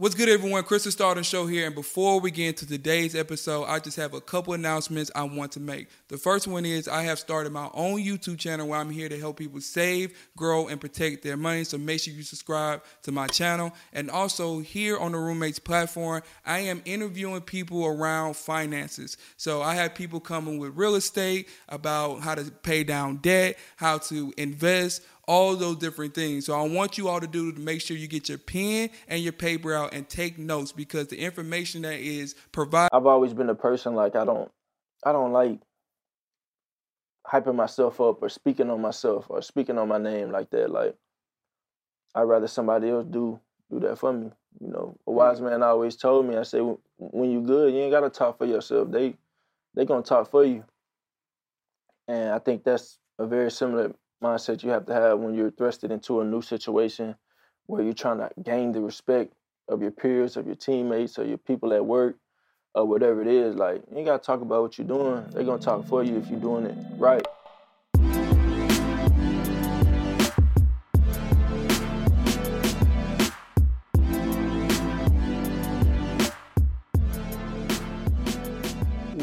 What's good, everyone? Chris the Starting Show here. And before we get into today's episode, I just have a couple announcements I want to make. The first one is I have started my own YouTube channel where I'm here to help people save, grow, and protect their money. So make sure you subscribe to my channel. And also, here on the Roommates platform, I am interviewing people around finances. So I have people coming with real estate about how to pay down debt, how to invest all those different things. So I want you all to do to make sure you get your pen and your paper out and take notes because the information that is provided. I've always been a person like I don't, I don't like hyping myself up or speaking on myself or speaking on my name like that. Like I'd rather somebody else do do that for me. You know, a wise mm. man always told me. I said, when you good, you ain't gotta talk for yourself. They they gonna talk for you. And I think that's a very similar mindset you have to have when you're thrusted into a new situation where you're trying to gain the respect of your peers, of your teammates, or your people at work, or whatever it is. Like, you gotta talk about what you're doing. They're gonna talk for you if you're doing it right.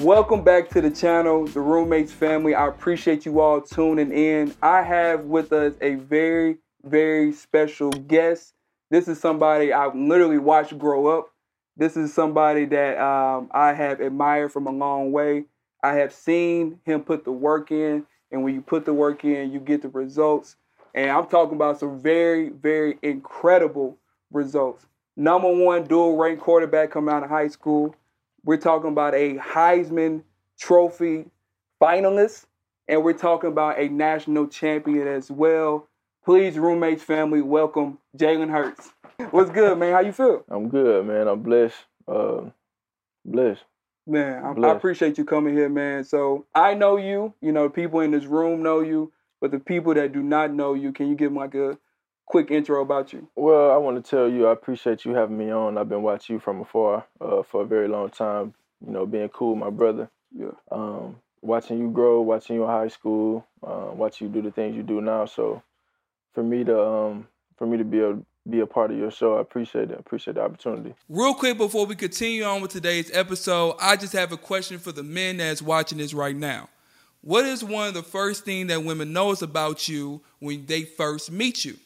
Welcome back to the channel, the Roommates family. I appreciate you all tuning in. I have with us a very, very special guest. This is somebody I've literally watched grow up. This is somebody that um, I have admired from a long way. I have seen him put the work in, and when you put the work in, you get the results. And I'm talking about some very, very incredible results. Number one dual rank quarterback coming out of high school we're talking about a Heisman Trophy finalist, and we're talking about a national champion as well. Please, roommates, family, welcome Jalen Hurts. What's good, man? How you feel? I'm good, man. I'm blessed. Uh, blessed. Man, I, I appreciate you coming here, man. So I know you. You know, people in this room know you, but the people that do not know you, can you give them like a quick intro about you? Well, I want to tell you, I appreciate you having me on. I've been watching you from afar uh, for a very long time. You know, being cool, my brother. Yeah. Um, watching you grow, watching you in high school, uh, watching you do the things you do now. So, for me to um, for me to be a be a part of your show. I appreciate it. I appreciate the opportunity. Real quick before we continue on with today's episode, I just have a question for the men that's watching this right now. What is one of the first things that women notice about you when they first meet you?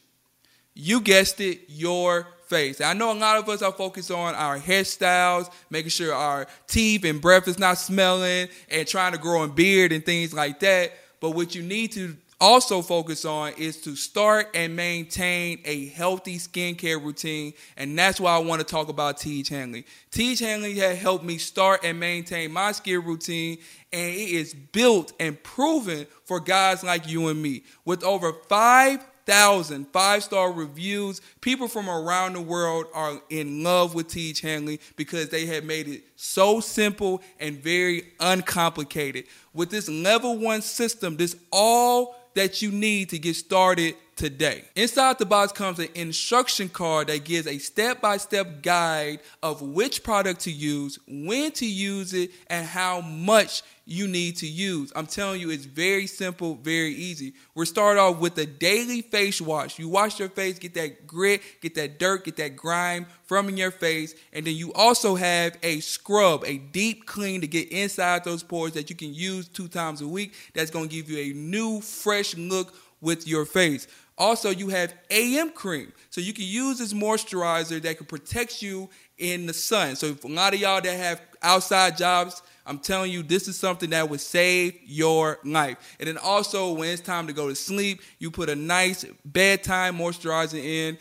You guessed it, your face. I know a lot of us are focused on our hairstyles, making sure our teeth and breath is not smelling, and trying to grow a beard and things like that. But what you need to also focus on is to start and maintain a healthy skincare routine. And that's why I want to talk about Tiege Hanley. Tiege Hanley has helped me start and maintain my skin routine, and it is built and proven for guys like you and me. With over five thousand five star reviews. People from around the world are in love with Tiege Hanley because they have made it so simple and very uncomplicated. With this level one system, this all that you need to get started today. Inside the box comes an instruction card that gives a step by step guide of which product to use, when to use it, and how much you need to use. I'm telling you, it's very simple, very easy. We're start off with a daily face wash. You wash your face, get that grit, get that dirt, get that grime from in your face, and then you also have a scrub, a deep clean to get inside those pores that you can use two times a week. That's going to give you a new, fresh look with your face. Also, you have AM cream. So you can use this moisturizer that can protect you in the sun. So a lot of y'all that have outside jobs, I'm telling you, this is something that would save your life. And then also, when it's time to go to sleep, you put a nice bedtime moisturizer in.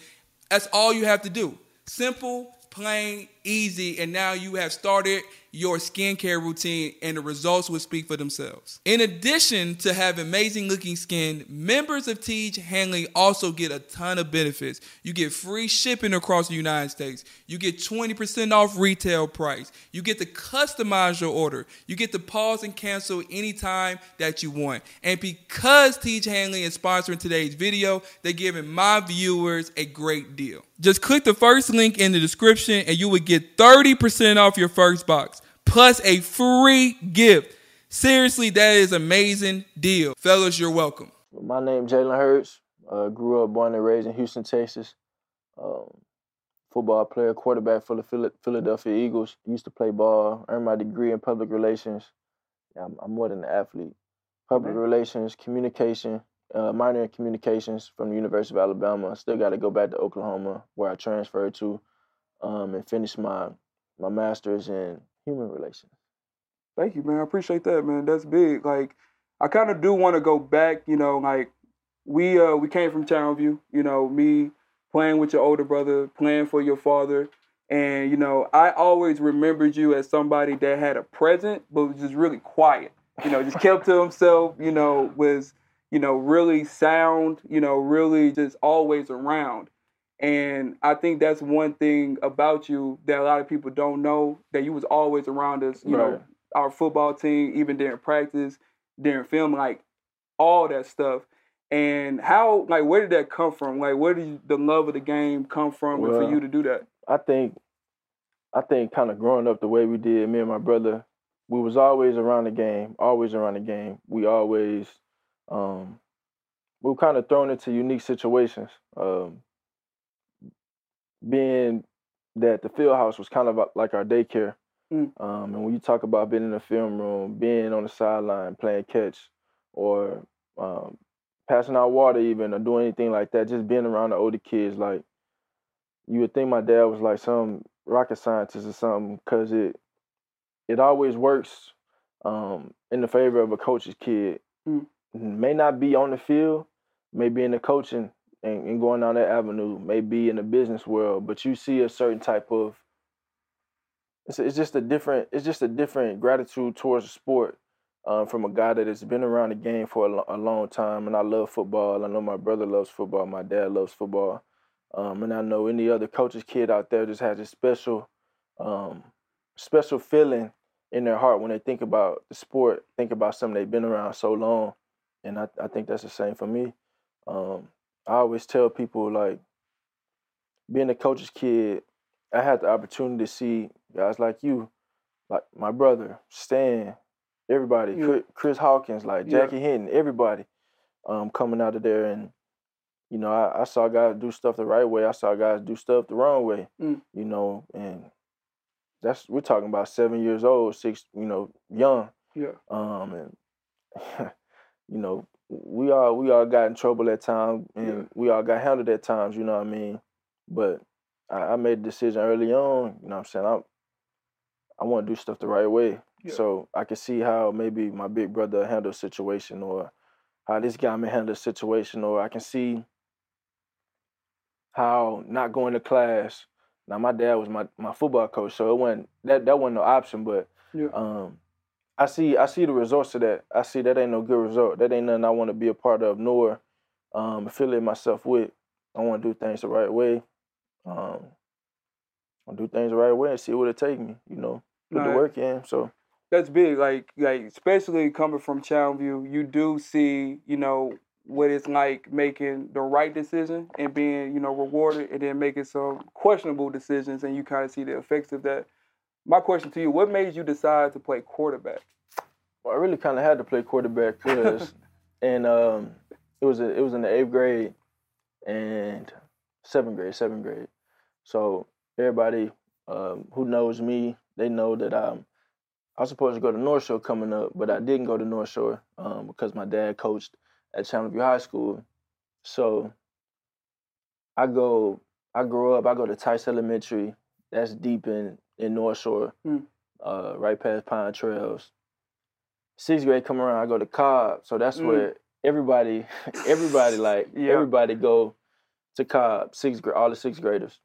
That's all you have to do. Simple, plain, easy, and now you have started your skincare routine and the results will speak for themselves. In addition to having amazing looking skin, members of Tiege Hanley also get a ton of benefits. You get free shipping across the United States. You get 20% off retail price. You get to customize your order. You get to pause and cancel anytime that you want. And because Tiege Hanley is sponsoring today's video, they're giving my viewers a great deal. Just click the first link in the description and you will get 30% off your first box plus a free gift. Seriously, that is amazing deal. Fellas, you're welcome. My name Jalen Hurts. Uh, grew up, born and raised in Houston, Texas. Um, football player, quarterback for the Philadelphia Eagles. Used to play ball. Earned my degree in public relations. Yeah, I'm, I'm more than an athlete. Public relations, communication, uh, minor in communications from the University of Alabama. Still got to go back to Oklahoma, where I transferred to, um, and finish my my master's in human relations. Thank you, man. I appreciate that, man. That's big. Like, I kind of do want to go back. You know, like we uh we came from Channelview. You know, me playing with your older brother, playing for your father. And, you know, I always remembered you as somebody that had a present, but was just really quiet. You know, just kept to himself, you know, was, you know, really sound, you know, really just always around. And I think that's one thing about you that a lot of people don't know that you was always around us, you right. know, our football team, even during practice, during film, like all that stuff. And how, like, where did that come from? Like, where did the love of the game come from well, for you to do that? I think, I think, kind of growing up the way we did, me and my brother, we was always around the game, always around the game. We always, um, we were kind of thrown into unique situations. Um, being that the field house was kind of like our daycare. Mm. Um, and when you talk about being in the film room, being on the sideline playing catch, or um, passing out water even or doing anything like that, just being around the older kids, like you would think my dad was like some rocket scientist or something, because it it always works um, in the favor of a coach's kid. Mm. May not be on the field, may be in the coaching and, and going down that avenue, may be in the business world, but you see a certain type of it's, it's just a different it's just a different gratitude towards the sport um, from a guy that has been around the game for a, a, long time, and I love football. I know my brother loves football. My dad loves football, um, and I know any other coach's kid out there just has a special, um, special feeling in their heart when they think about the sport, think about something they've been around so long, and I, I think that's the same for me. I always tell people like, being a coach's kid, I had the opportunity to see guys like you, like my brother Stan, everybody, yeah. Chris Hawkins, like Jackie yeah. Hinton, everybody um, coming out of there. And, you know, I, I, saw guys do stuff the right way. I saw guys do stuff the wrong way, mm. you know, and that's, we're talking about seven years old, six, you know, young. Yeah. Um, and, you know, we all we all got in trouble at times and yeah. we all got handled at times, you know what I mean? But I, I made a decision early on, you know what I'm saying? I I want to do stuff the right way. Yeah. So I can see how maybe my big brother handled a situation or how this guy may handle a situation or I can see how not going to class. Now my dad was my, my football coach, so it wasn't that that wasn't no option, but yeah. um I see I see the results of that. I see that ain't no good result. That ain't nothing I want to be a part of nor um, affiliate myself with. I want to do things the right way. Um, I'll do things the right way and see what it take me. You know, put the work in. So that's big. Like like especially coming from Channelview, you do see you know what it's like making the right decision and being you know rewarded, and then making some questionable decisions, and you kind of see the effects of that. My question to you: What made you decide to play quarterback? Well, I really kind of had to play quarterback because, and um, it was a, it was in the eighth grade and seventh grade, seventh grade. So everybody um, who knows me, they know that I'm I was supposed to go to North Shore coming up, but I didn't go to North Shore um, because my dad coached at Channelview High School. So I go, I grew up, I go to Tice Elementary. That's deep in in North Shore, mm. uh, right past Pine Trails. Sixth grade come around, I go to Cobb, so that's mm. where everybody, everybody like yeah. everybody go to Cobb. Sixth grade, all the sixth graders.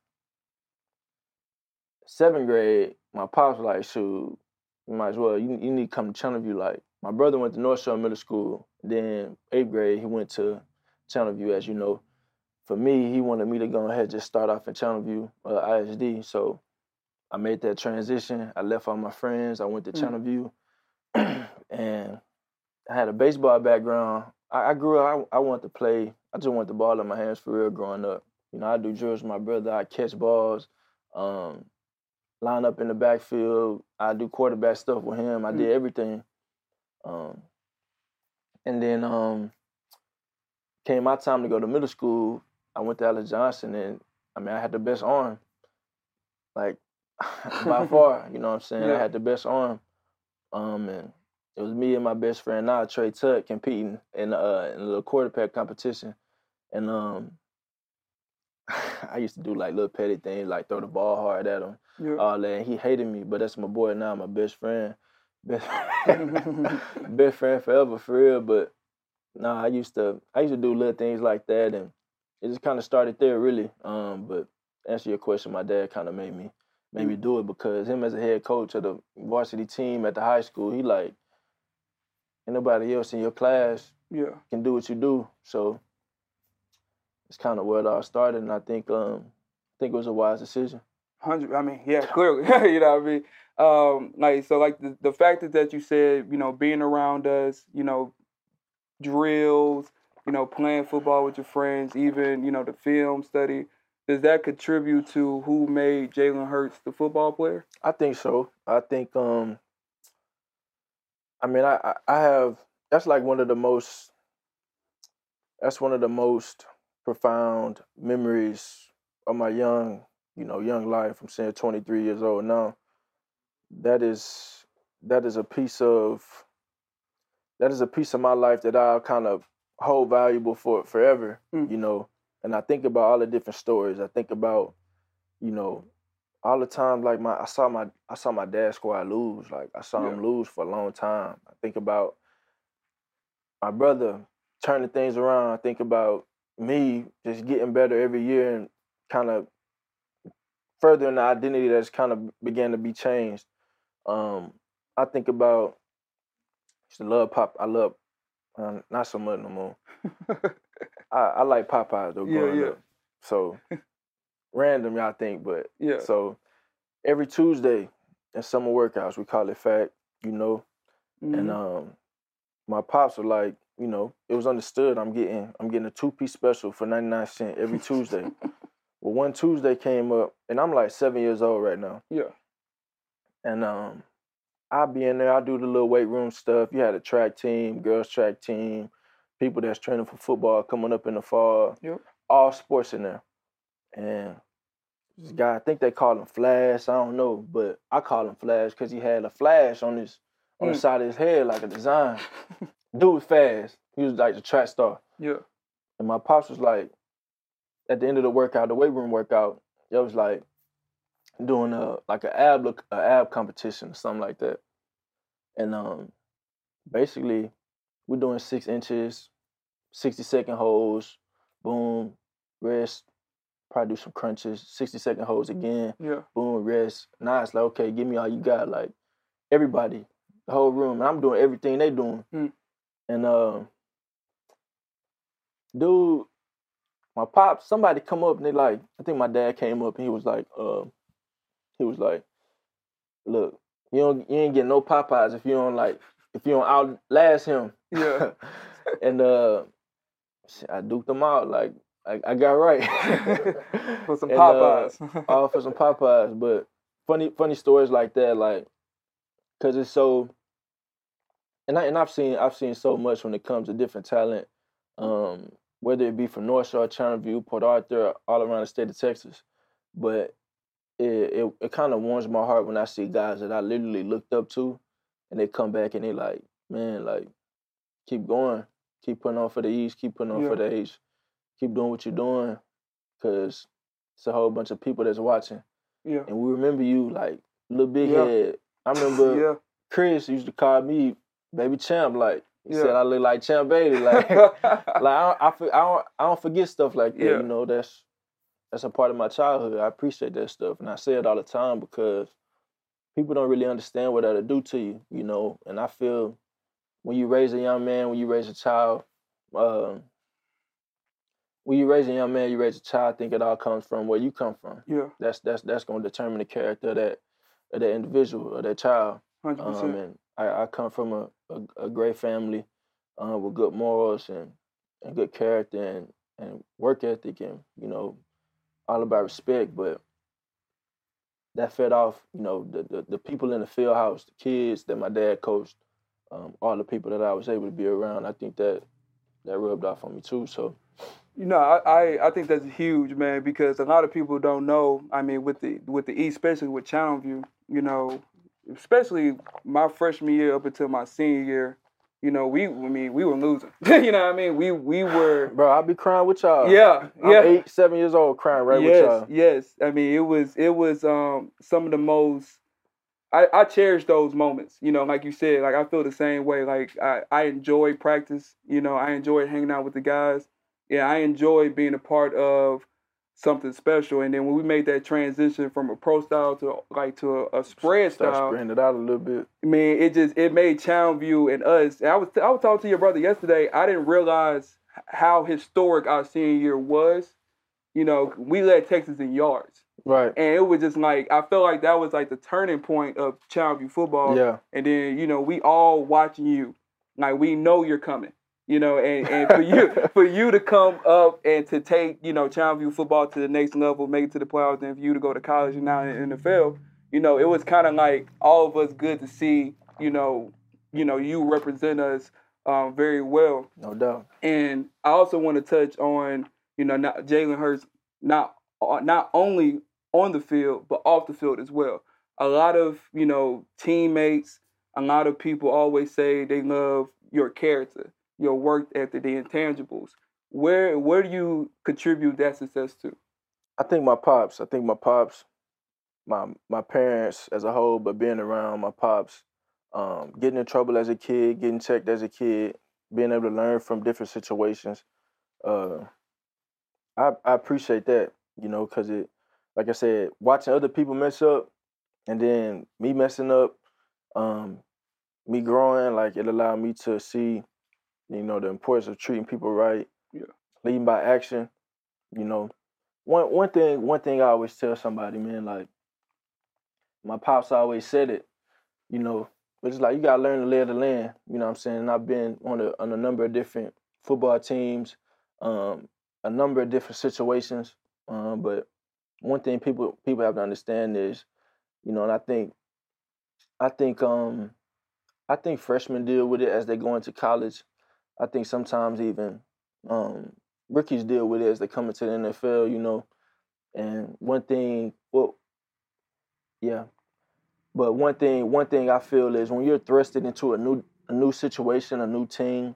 Seventh grade, my pops like, shoot, you might as well. You, you need to come to Channelview. Like my brother went to North Shore Middle School. Then eighth grade, he went to Channelview, as you know. For me, he wanted me to go ahead and just start off in Channelview uh, ISD. So I made that transition. I left all my friends. I went to mm. Channelview, and I had a baseball background. I, I grew up. I, I wanted to play. I just wanted the ball in my hands for real. Growing up, you know, I do drills with my brother. I catch balls, um, line up in the backfield. I do quarterback stuff with him. I mm. did everything. Um, and then um, came my time to go to middle school. I went to Alice Johnson, and I mean, I had the best arm. like by far. You know what I'm saying? Yeah. I had the best arm. Um, and it was me and my best friend now, Trey Tuck, competing in uh in a little quarterback competition, and um. I used to do like little petty things, like throw the ball hard at him, Yeah. all that. And he hated me, but that's my boy now, my best friend, best, best friend forever for real. But nah, I used to I used to do little things like that, and it just kind of started there, really. Um, but to answer your question, my dad kind of made me made me do it because him as a head coach of the varsity team at the high school, he like, ain't nobody else in your class yeah. can do what you do. So it's kind of where it all started, and I think um I think it was a wise decision. Hundred. I mean, yeah, clearly. you know what I mean? Um, like so, like the the factors that you said, you know, being around us, you know, drills, you know, playing football with your friends, even you know the film study. Does that contribute to who made Jalen Hurts the football player? I think so. I think um I mean I, I have that's like one of the most that's one of the most profound memories of my young, you know, young life. I'm saying 23 years old now. That is that is a piece of that is a piece of my life that I'll kind of hold valuable for forever, Mm. you know. And I think about all the different stories. I think about, you know, all the time like my I saw my I saw my dad squad lose. Like I saw him lose for a long time. I think about my brother turning things around. I think about me just getting better every year and kind of furthering the identity that's kind of began to be changed. Um, I think about I love pop. I love um, not so much no more. I, I like Popeyes though Yeah, growing yeah. up. So random, y'all think, but yeah. so every Tuesday in summer workouts, we call it fact, you know. And Mhm. um my pops were like, you know, it was understood I'm getting I'm getting a two piece special for 99 cents every Tuesday. well, one Tuesday came up and I'm like seven years old right now. yeah. And um I'll be in there, I'll do the little weight room stuff. You had a track team, girls track team, people that's training for football coming up in the fall. Yep. All sports in there. And this guy, I think they call him Flash, I don't know, but I call him Flash because he had a flash on his on the Mm. side of his head like a design. Dude was fast. He was like the track star. Yeah. And my pops was like, at the end of the workout, the weight room workout, it was like doing a like a ab look a ab competition or something like that. And um basically we're doing six inches, 60 second holds, boom, rest, probably do some crunches, 60 second holds again, Yeah. boom, rest. Now it's like, okay, give me all you got. Like everybody, the whole room. And I'm doing everything they doing. Mm. And um dude, my pops, somebody come up and they like, I think my dad came up and he was like, uh, he was like, look, you don't you ain't getting no Popeyes if you don't like if you don't outlast him. Yeah. and uh I duked them out like I, I got right. For some And, uh, Popeyes. all for some Popeyes. But funny, funny stories like that, like, cause it's so. And I and I've seen I've seen so much when it comes to different talent, um, whether it be from North Shore, Channelview, Port Arthur, all around the state of Texas. But it it, it kind of warms my heart when I see guys that I literally looked up to, and they come back and they like, man, like, keep going, keep putting on for the East, keep putting on Yeah. for the H, keep doing what you're doing, cause it's a whole bunch of people that's watching, yeah. and we remember you like little big Yeah. head. I remember yeah. Chris used to call me baby champ, like he Yeah. said I look like Champ Bailey, like like I don't, I, I don't I don't forget stuff like that. Yeah. You know, that's that's a part of my childhood. I appreciate that stuff, and I say it all the time because people don't really understand what that'll do to you. You know, and I feel when you raise a young man, when you raise a child, um, when you raise a young man, you raise a child. I think it all comes from where you come from. yeah. That's that's that's going to determine the character of that of that individual or that child. Hundred Um, percent. and I, I come from a, a, a great family uh, with good morals and, and good character and, and work ethic and, you know, all about respect. But that fed off, you know, the, the, the people in the field house, the kids that my dad coached, um, all the people that I was able to be around. I think that that rubbed off on me too. So You know, I, I, I think that's huge, man, because a lot of people don't know. I mean, with the with the East, especially with Channelview, you know, especially my freshman year up until my senior year, you know, we I mean we were losing. you know what I mean? We we were Bro, I'll be crying with y'all. Yeah, I'm yeah. eight, seven years old crying right yes, with y'all. Yes. I mean it was it was um some of the most I, I cherish those moments. You know, like you said, like I feel the same way. Like I, I enjoy practice, you know, I enjoy hanging out with the guys. Yeah, I enjoy being a part of something special. And then when we made that transition from a pro style to like to a, a spread Start style, spreading it out a little bit. I mean, it just it made Channelview and us. And I was I was talking to your brother yesterday. I didn't realize how historic our senior year was. You know, we led Texas in yards, Right. and it was just like I felt like that was like the turning point of Channelview football. Yeah. And then you know we all watching you, like we know you're coming. You know, and, and for you for you to come up and to take you know Channelview football to the next level, make it to the playoffs, and for you to go to college and now in the NFL, you know, it was kind of like all of us good to see. You know, you know, you represent us um, very well. No doubt. And I also want to touch on, you know, not Jalen Hurts not uh, not only on the field but off the field as well. A lot of you know teammates, a lot of people always say they love your character, your work ethic, the intangibles. Where where do you contribute that success to? I think my pops. I think my pops, my my parents as a whole, but being around my pops, um, getting in trouble as a kid, getting checked as a kid, being able to learn from different situations. Uh, I I appreciate that, you know, because it, like I said, watching other people mess up, and then me messing up, um, me growing, like it allowed me to see, you know, the importance of treating people right, Yeah. leading by action, you know one one thing one thing I always tell somebody, man, like my pops always said it, you know, but it's like you gotta learn to lay the land, you know what I'm saying? And I've been on a on a number of different football teams, um, a number of different situations. Um, but one thing people people have to understand is, you know, and I think I think um I think freshmen deal with it as they go into college. I think sometimes even um rookies deal with it as they come into the NFL, you know. And one thing, well, yeah, but one thing, one thing I feel is when you're thrusted into a new, a new situation, a new team.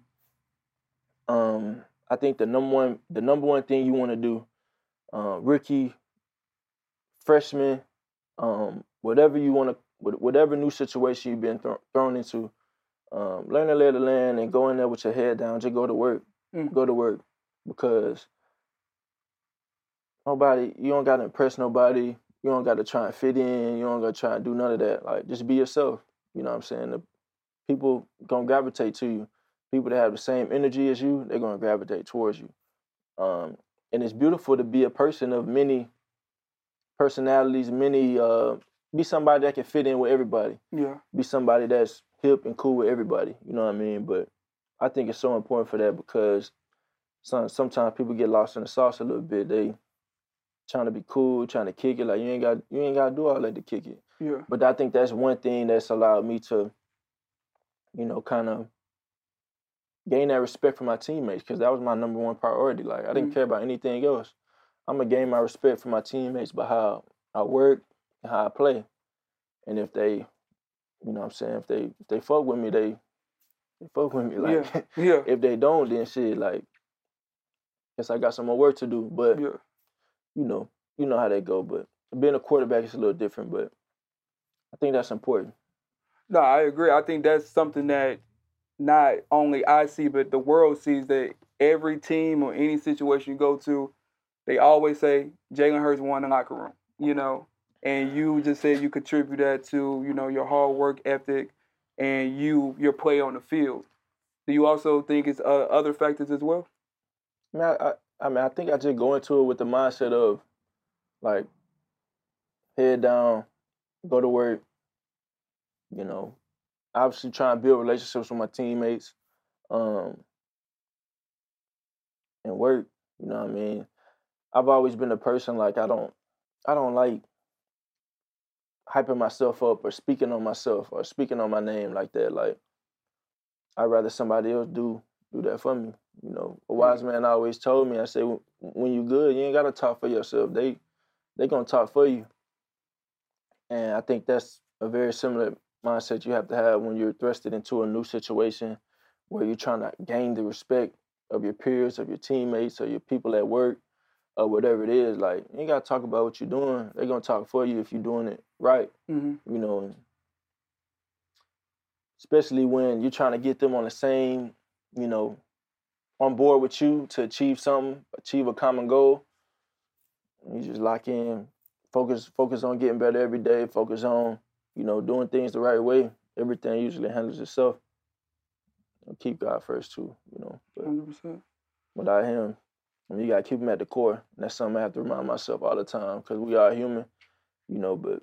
Um, I think the number one, the number one thing you want to do, uh, rookie, freshman, um, whatever you want to, whatever new situation you've been thro- thrown into, um, learn to of the land and go in there with your head down. Just go to work. Mm. Go to work because nobody you don't gotta impress nobody. You don't gotta try and fit in. You don't gotta try and do none of that. Like just be yourself. You know what I'm saying? The people gonna gravitate to you. People that have the same energy as you, they're gonna gravitate towards you. Um, and it's beautiful to be a person of many personalities, many uh, be somebody that can fit in with everybody. Yeah. Be somebody that's hip and cool with everybody. You know what I mean? But I think it's so important for that because some sometimes people get lost in the sauce a little bit. They trying to be cool, trying to kick it. Like you ain't got you ain't gotta do all that to kick it. Yeah. But I think that's one thing that's allowed me to, you know, kind of gain that respect for my teammates because that was my number one priority. Like I didn't Mhm. care about anything else. I'm gonna gain my respect for my teammates by how I work and how I play. And if they, you know, what I'm saying if they if they fuck with me, they they fuck with me. Like Yeah. Yeah. if they don't, then shit, like guess I got some more work to do. But Yeah. you know, you know how they go. But being a quarterback is a little different. But I think that's important. No, I agree. I think that's something that not only I see, but the world sees that every team or any situation you go to, they always say Jalen Hurts won the locker room, you know. And you just said you contribute that to, you know, your hard work ethic and you your play on the field. Do you also think it's uh, other factors as well? I mean, I, I, mean, I think I just go into it with the mindset of like head down, go to work. You know, obviously trying to build relationships with my teammates, um, and work. You know what I mean? I've always been a person like I don't, I don't like hyping myself up or speaking on myself or speaking on my name like that. Like I'd rather somebody else do do that for me. You know, a mm. wise man always told me, I say, when you good, you ain't gotta talk for yourself. They they gonna talk for you. And I think that's a very similar mindset you have to have when you're thrusted into a new situation where you're trying to gain the respect of your peers, of your teammates, or your people at work, or whatever it is. Like you gotta talk about what you're doing. They're gonna talk for you if you're doing it right. Mm-hmm. You know, especially when you're trying to get them on the same, you know, on board with you to achieve something, achieve a common goal. You just lock in, focus, focus on getting better every day. Focus on, you know, doing things the right way. Everything usually handles itself. And keep God first too, you know. But Hundred percent. without Him, I mean, you gotta keep Him at the core. And that's something I have to remind myself all the time because we are human, you know. But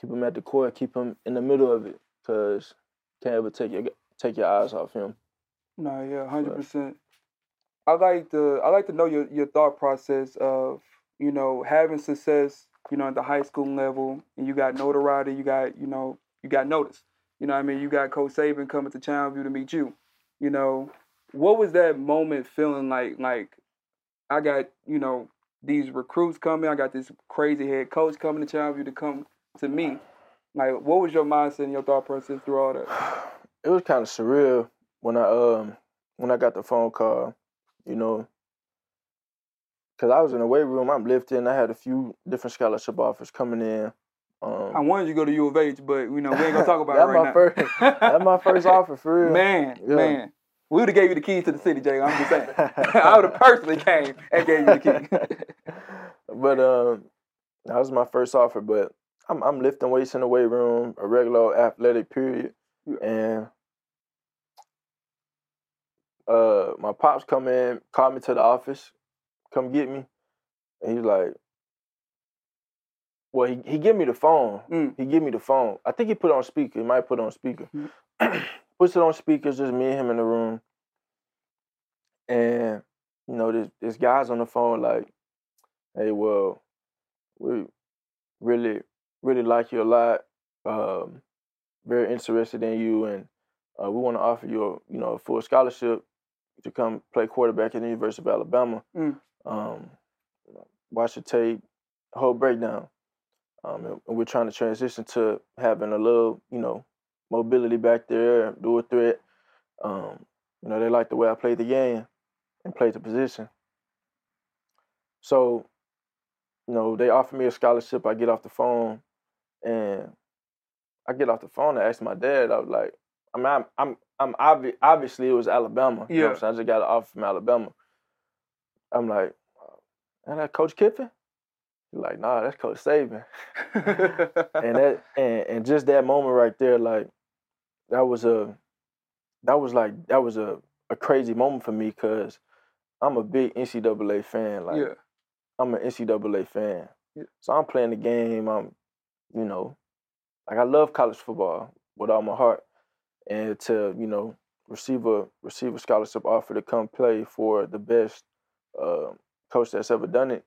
keep Him at the core. Keep Him in the middle of it because can't ever take your take your eyes off Him. No, yeah, hundred percent. I like to I like to know your your thought process of you know having success, you know, at the high school level, and you got notoriety, you got you know you got noticed. You know, what I mean, you got Coach Saban coming to Channelview to meet you. You know, what was that moment feeling like? Like, I got you know these recruits coming, I got this crazy head coach coming to Channelview to come to me. Like, what was your mindset and your thought process through all that? It was kind of surreal when I um when I got the phone call, you know, because I was in the weight room. I'm lifting. I had a few different scholarship offers coming in. Um, I wanted you to go to U of H, but you know we ain't gonna talk about that. Right my now. first- that's my first offer for real. Man, Yeah. man. We would have gave you the keys to the city, Jay. I'm just saying. I would have personally came and gave you the key. but um, that was my first offer. But I'm I'm lifting weights in the weight room, a regular athletic period, and uh, my pops come in, called me to the office, come get me, and he's like, well, he he give me the phone. Mm. He give me the phone. I think he put it on speaker. He might put it on speaker. Mm. Puts it on speakers, just me and him in the room. And you know, this this guy's on the phone like, hey, well, we really, really like you a lot. Um, very interested in you, and uh, we want to offer you, a, you know, a full scholarship to come play quarterback at the University of Alabama. Mm. Um, watch the tape, whole breakdown. Um, and we're trying to transition to having a little, you know, mobility back there, do a threat. Um, you know, they like the way I played the game and played the position. So, you know, they offer me a scholarship. I get off the phone, and I get off the phone and ask my dad. I was like, I mean, I'm, I'm, I'm obvi- obviously it was Alabama. You know what I'm Yeah. saying? I just got an offer from Alabama. I'm like, and that Coach Kiffin? He's like, nah, that's Coach Saban. and that and, and just that moment right there, like that was a that was like that was a, a crazy moment for me because I'm a big NCAA fan. Like yeah. I'm an NCAA fan. Yeah. So I'm playing the game. I'm, you know, like I love college football with all my heart, and to you know receive a receive a scholarship offer to come play for the best uh, coach that's ever done it.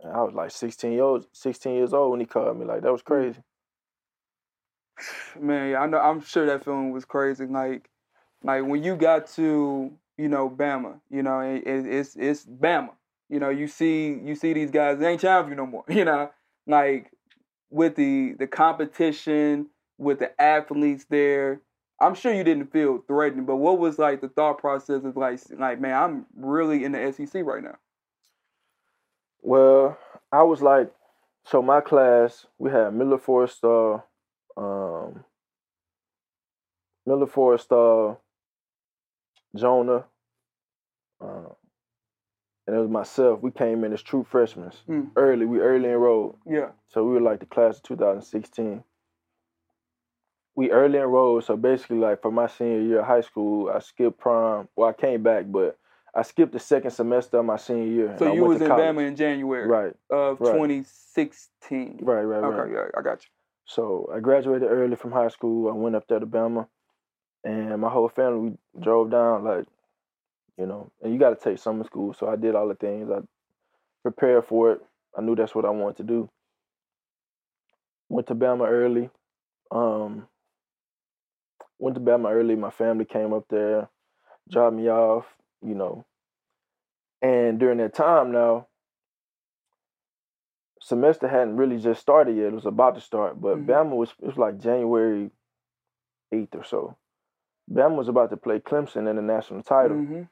And I was like 16 years old, 16 years old when he called me. Like that was crazy. Man, yeah, I know. I'm sure that feeling was crazy. Like, like when you got to, you know, Bama. You know, it, it, it's it's Bama. You know, you see you see these guys. They ain't challenge you no more. You know, like with the the competition, with the athletes there. I'm sure you didn't feel threatened, but what was like the thought process of like, like man, I'm really in the SEC right now. Well, I was like, so my class we had Miller Forristall, um, Miller Forristall, Jonah, and it was myself. We came in as true freshmen Hmm. early. We early enrolled, Yeah. so we were like the class of 2016. We early enrolled, so basically, like for my senior year of high school, I skipped prom. Well, I came back, but I skipped the second semester of my senior year. and So I you went was to in college. Bama in January right, of right. 2016. right, right, right. Okay, yeah, I got you. So I graduated early from high school. I went up there to Bama, and my whole family we drove down. Like, you know, and you got to take summer school. So I did all the things. I prepared for it. I knew that's what I wanted to do. Went to Bama early. Um, went to Bama early. My family came up there, dropped me off, you know. And during that time now, semester hadn't really just started yet. It was about to start, but Mhm. Bama was it was like January eighth or so. Bama was about to play Clemson in the national title. hmm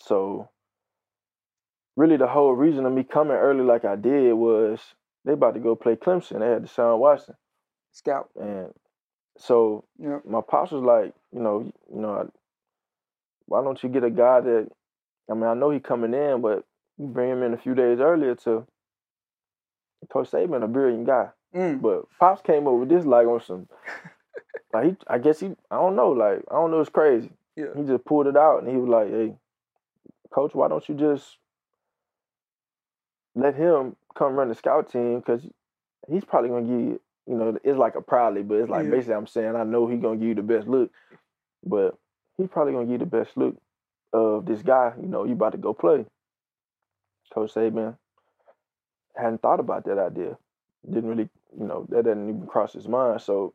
So really the whole reason of me coming early like I did was they about to go play Clemson. They had Deshaun Watson. Scout. And so Yeah. my pops was like, you know, you know, why don't you get a guy that I mean, I know he coming in, but you bring him in a few days earlier to Coach Saban, a brilliant guy. Mm. But Pops came up with this like on some like he I guess he I don't know, like I don't know, it's crazy. Yeah. He just pulled it out and he was like, Hey, coach, why don't you just let him come run the scout team? Cause he's probably gonna give you you know, it's like a probably, but it's like Yeah. basically I'm saying I know he's gonna give you the best look, but he's probably gonna give you the best look of this guy, you know, you about to go play. Coach Saban hadn't thought about that idea. Didn't really, you know, that didn't even cross his mind. So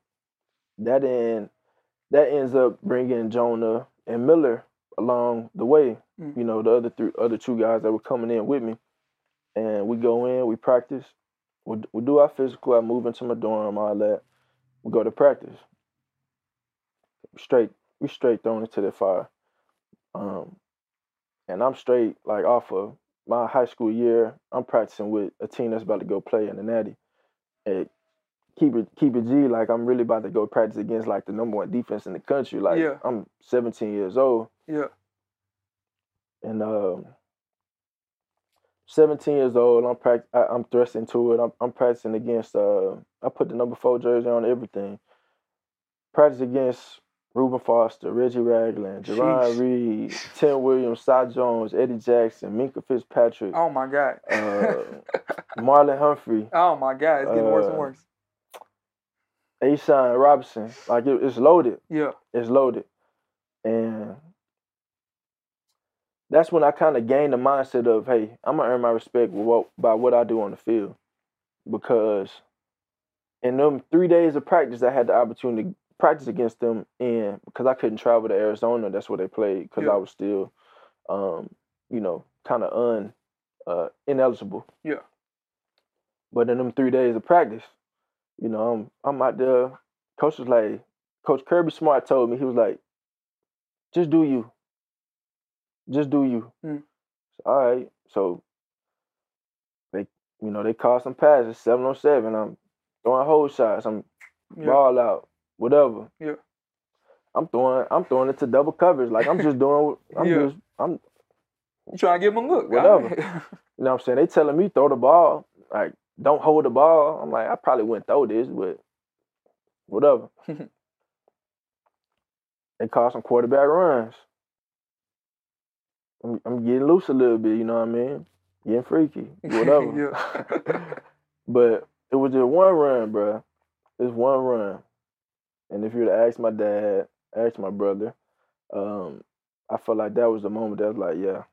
that end that ends up bringing Jonah and Miller along the way. Mm. You know, the other three other two guys that were coming in with me. And we go in, we practice. We, we do our physical, I move into my dorm, all that. We go to practice. Straight, we straight thrown into the fire. Um, and I'm straight like off of my high school year. I'm practicing with a team that's about to go play in the Natty. And keep it keep it G. Like I'm really about to go practice against like the number one defense in the country. Like Yeah. I'm 17 years old Yeah. And um, 17 years old. I'm pract- I, I'm thrusting to it. I'm, I'm practicing against. Uh, I put the number four jersey on everything. Practice against Reuben Foster, Reggie Ragland, Jarran. Reed, Tim Williams, Cy Jones, Eddie Jackson, Minkah Fitzpatrick, Oh my God. Uh, Marlon Humphrey, oh my God. It's getting worse and uh, worse. A'Shawn Robinson. Like it, it's loaded. Yeah. it's loaded. And that's when I kind of gained the mindset of, hey, I'm gonna earn my respect with what, by what I do on the field, because in them three days of practice, I had the opportunity to practice against them, and because I couldn't travel to Arizona, that's where they played, because Yeah. I was still, um, you know, kind of un, uh, ineligible. Yeah. But in them three days of practice, you know, I'm I'm out there. Coach was like, Coach Kirby Smart told me he was like, just do you. Just do you. Mm. All right. So they, you know, they call some passes, seven on seven. I'm throwing hole shots. I'm Yeah. ball out, whatever. Yeah. I'm throwing. I'm throwing it to double coverage. Like I'm just doing. I'm Yeah. just. I'm. You trying to give him a look. Whatever. You know what I'm saying? They telling me throw the ball. Like don't hold the ball. I'm like I probably wouldn't throw this, but whatever. they call some quarterback runs. I'm, I'm getting loose a little bit. You know what I mean? Getting freaky, whatever. But it was just one run, bruh. It's one run. And if you to ask my dad, ask my brother, um, I felt like that was the moment that was like, yeah,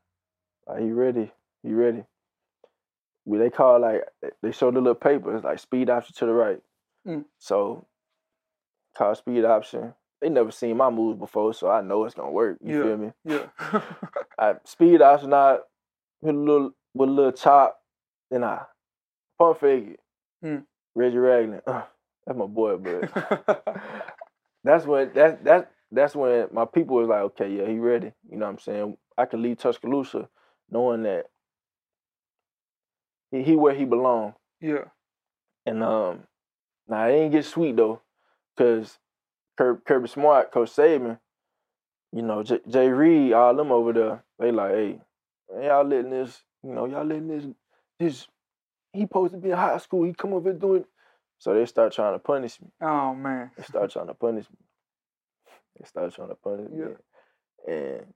like, he ready, he ready. We they call like they showed the little paper, it's like speed option to the right. Mm. So call speed option. They never seen my moves before, so I know it's gonna work. You Yeah. feel me? yeah. I speed option out with a little with a little chop, then I pump fake it. Hmm. Reggie Ragland, uh, that's my boy, but that's when that that that's when my people was like, okay, yeah, he ready. You know what I'm saying? I can leave Tuscaloosa knowing that he, he where he belong. yeah. And um, now it ain't get sweet though, cause Kirby, Smart, Coach Saban, you know, J, Jay Reed, all them over there, they like, hey, y'all letting this, you know, y'all letting this, this, he supposed to be in high school, he come over doing, so they start trying to punish me. Oh man. They start trying to punish me. They start trying to punish me, and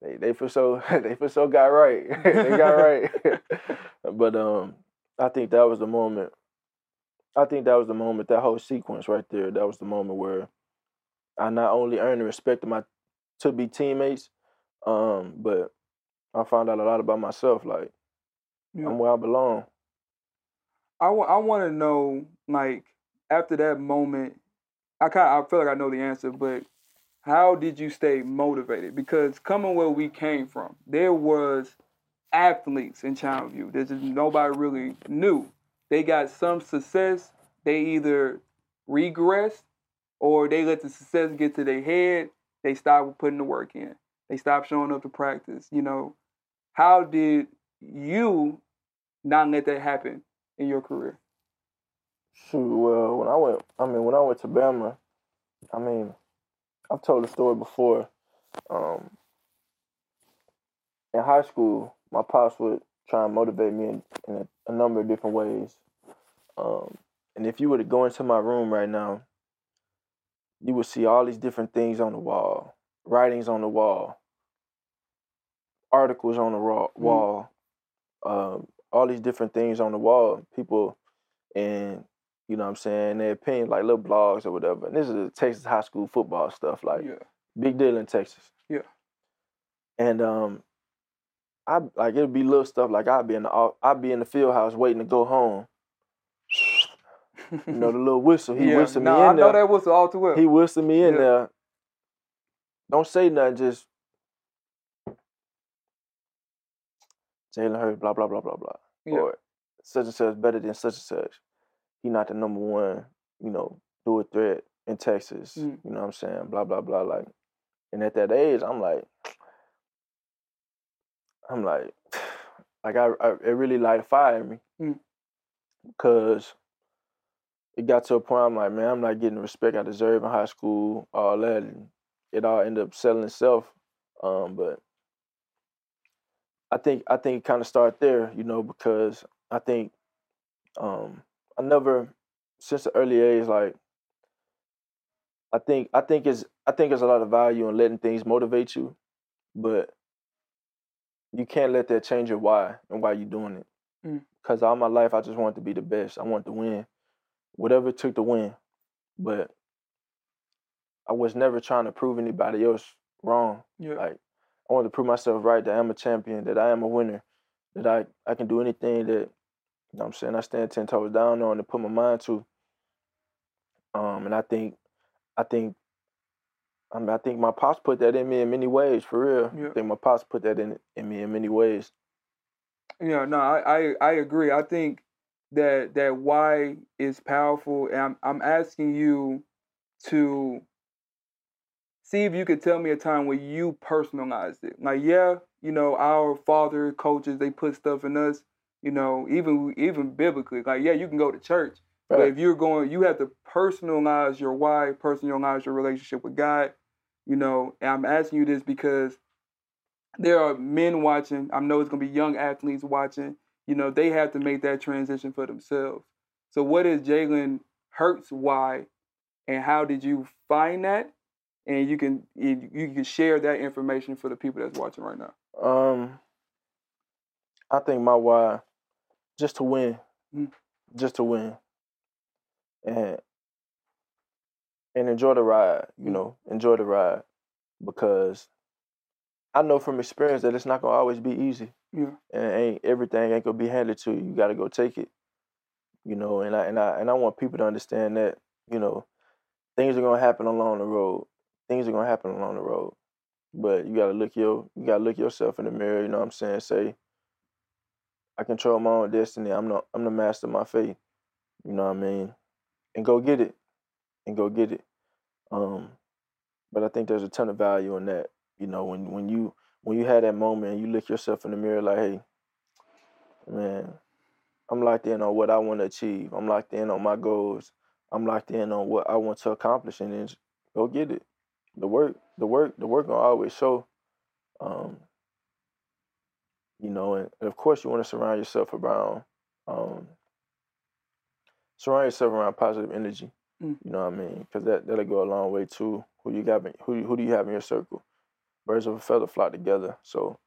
they they for so they for so got right. they got right. but um, I think that was the moment. I think that was the moment. That whole sequence right there. That was the moment where I not only earned the respect of my to be teammates, um, but I found out a lot about myself. Like Yeah. I'm where I belong. I want I want to know like after that moment I kind of I feel like I know the answer, but how did you stay motivated? Because coming where we came from, there was athletes in Channelview There's just nobody really knew. They got some success. They either regressed or they let the success get to their head. They stop putting the work in. They stop showing up to practice. You know, how did you not let that happen in your career? Shoot, well, when I went, I mean, when I went to Bama, I mean, I've told the story before. Um, in high school, my pops would try and motivate me in, in a, a, number of different ways. Um, and if you were to go into my room right now, you would see all these different things on the wall, writings on the wall, articles on the mm-hmm. wall, mm. um, all these different things on the wall. People and you know what I'm saying, their opinion, like little blogs or whatever. And this is Texas high school football stuff, like yeah. big deal in Texas. Yeah. And um, I like it'd be little stuff like I'd be in the I'd be in the field house waiting to go home. You know the little whistle. He yeah, whistled nah, me in I there. I know that whistle all too well. He whistled me in yeah. there. Don't say nothing. Just Jalen Hurts, blah blah blah blah blah. Yeah. Or such and such better than such and such he not the number one, you know, dual threat in Texas. Mm. You know what I'm saying? Blah blah blah. Like, and at that age, I'm like, I'm like, like I, I it really light a fire in me mm. because it got to a point I'm like, man, I'm not getting the respect I deserve in high school, all that, and it all ended up selling itself. Um, but I think I think it kind of started there, you know, because I think um, I never since the early age like I think I think it's I think there's a lot of value in letting things motivate you, but you can't let that change your why and why you're doing it. Mm. Cause all my life I just wanted to be the best. I wanted to win, whatever it took to win. But I was never trying to prove anybody else wrong. Yeah. Like I wanted to prove myself right that I'm a champion, that I am a winner, that I I can do anything that you know what I'm saying? I stand ten toes down on to put my mind to. Um, and I think, I think, I mean, I think my pops put that in me in many ways, for real. Yeah. I think my pops put that in in me in many ways. Yeah, no, I, I I agree. I think that that why is powerful, and I'm I'm asking you to see if you could tell me a time where you personalized it. Like, yeah, you know, our father coaches they put stuff in us, you know, even even biblically, like yeah, you can go to church, right. but if you're going, you have to personalize your why, personalize your relationship with God. You know, and I'm asking you this because there are men watching. I know it's gonna be young athletes watching. You know, they have to make that transition for themselves. So, what is Jalen Hurts why, and how did you find that? And you can you can share that information for the people that's watching right now. Um, I think my why just to win, mm. just to win, and and enjoy the ride. You mm. know, enjoy the ride because I know from experience that it's not gonna always be easy. Yeah. And ain't everything ain't gonna be handed to you. You gotta go take it. You know, and I and I and I want people to understand that, you know, things are gonna happen along the road. Things are gonna happen along the road. But you gotta look your you gotta look yourself in the mirror, you know what I'm saying? Say, I control my own destiny. I'm the I'm the master of my fate. You know what I mean? And go get it. And go get it. Um, but I think there's a ton of value in that. You know, when when you when you have that moment and you look yourself in the mirror like, hey, man, I'm locked in on what I want to achieve. I'm locked in on my goals. I'm locked in on what I want to accomplish and then go get it. The work, the work, the work gonna always show. Um, you know, and, and of course you want to surround yourself around, um, surround yourself around positive energy. Mm. You know what I mean? Because that that'll go a long way too. Who you got? Who who do you have in your circle? Birds of a feather flock together. So,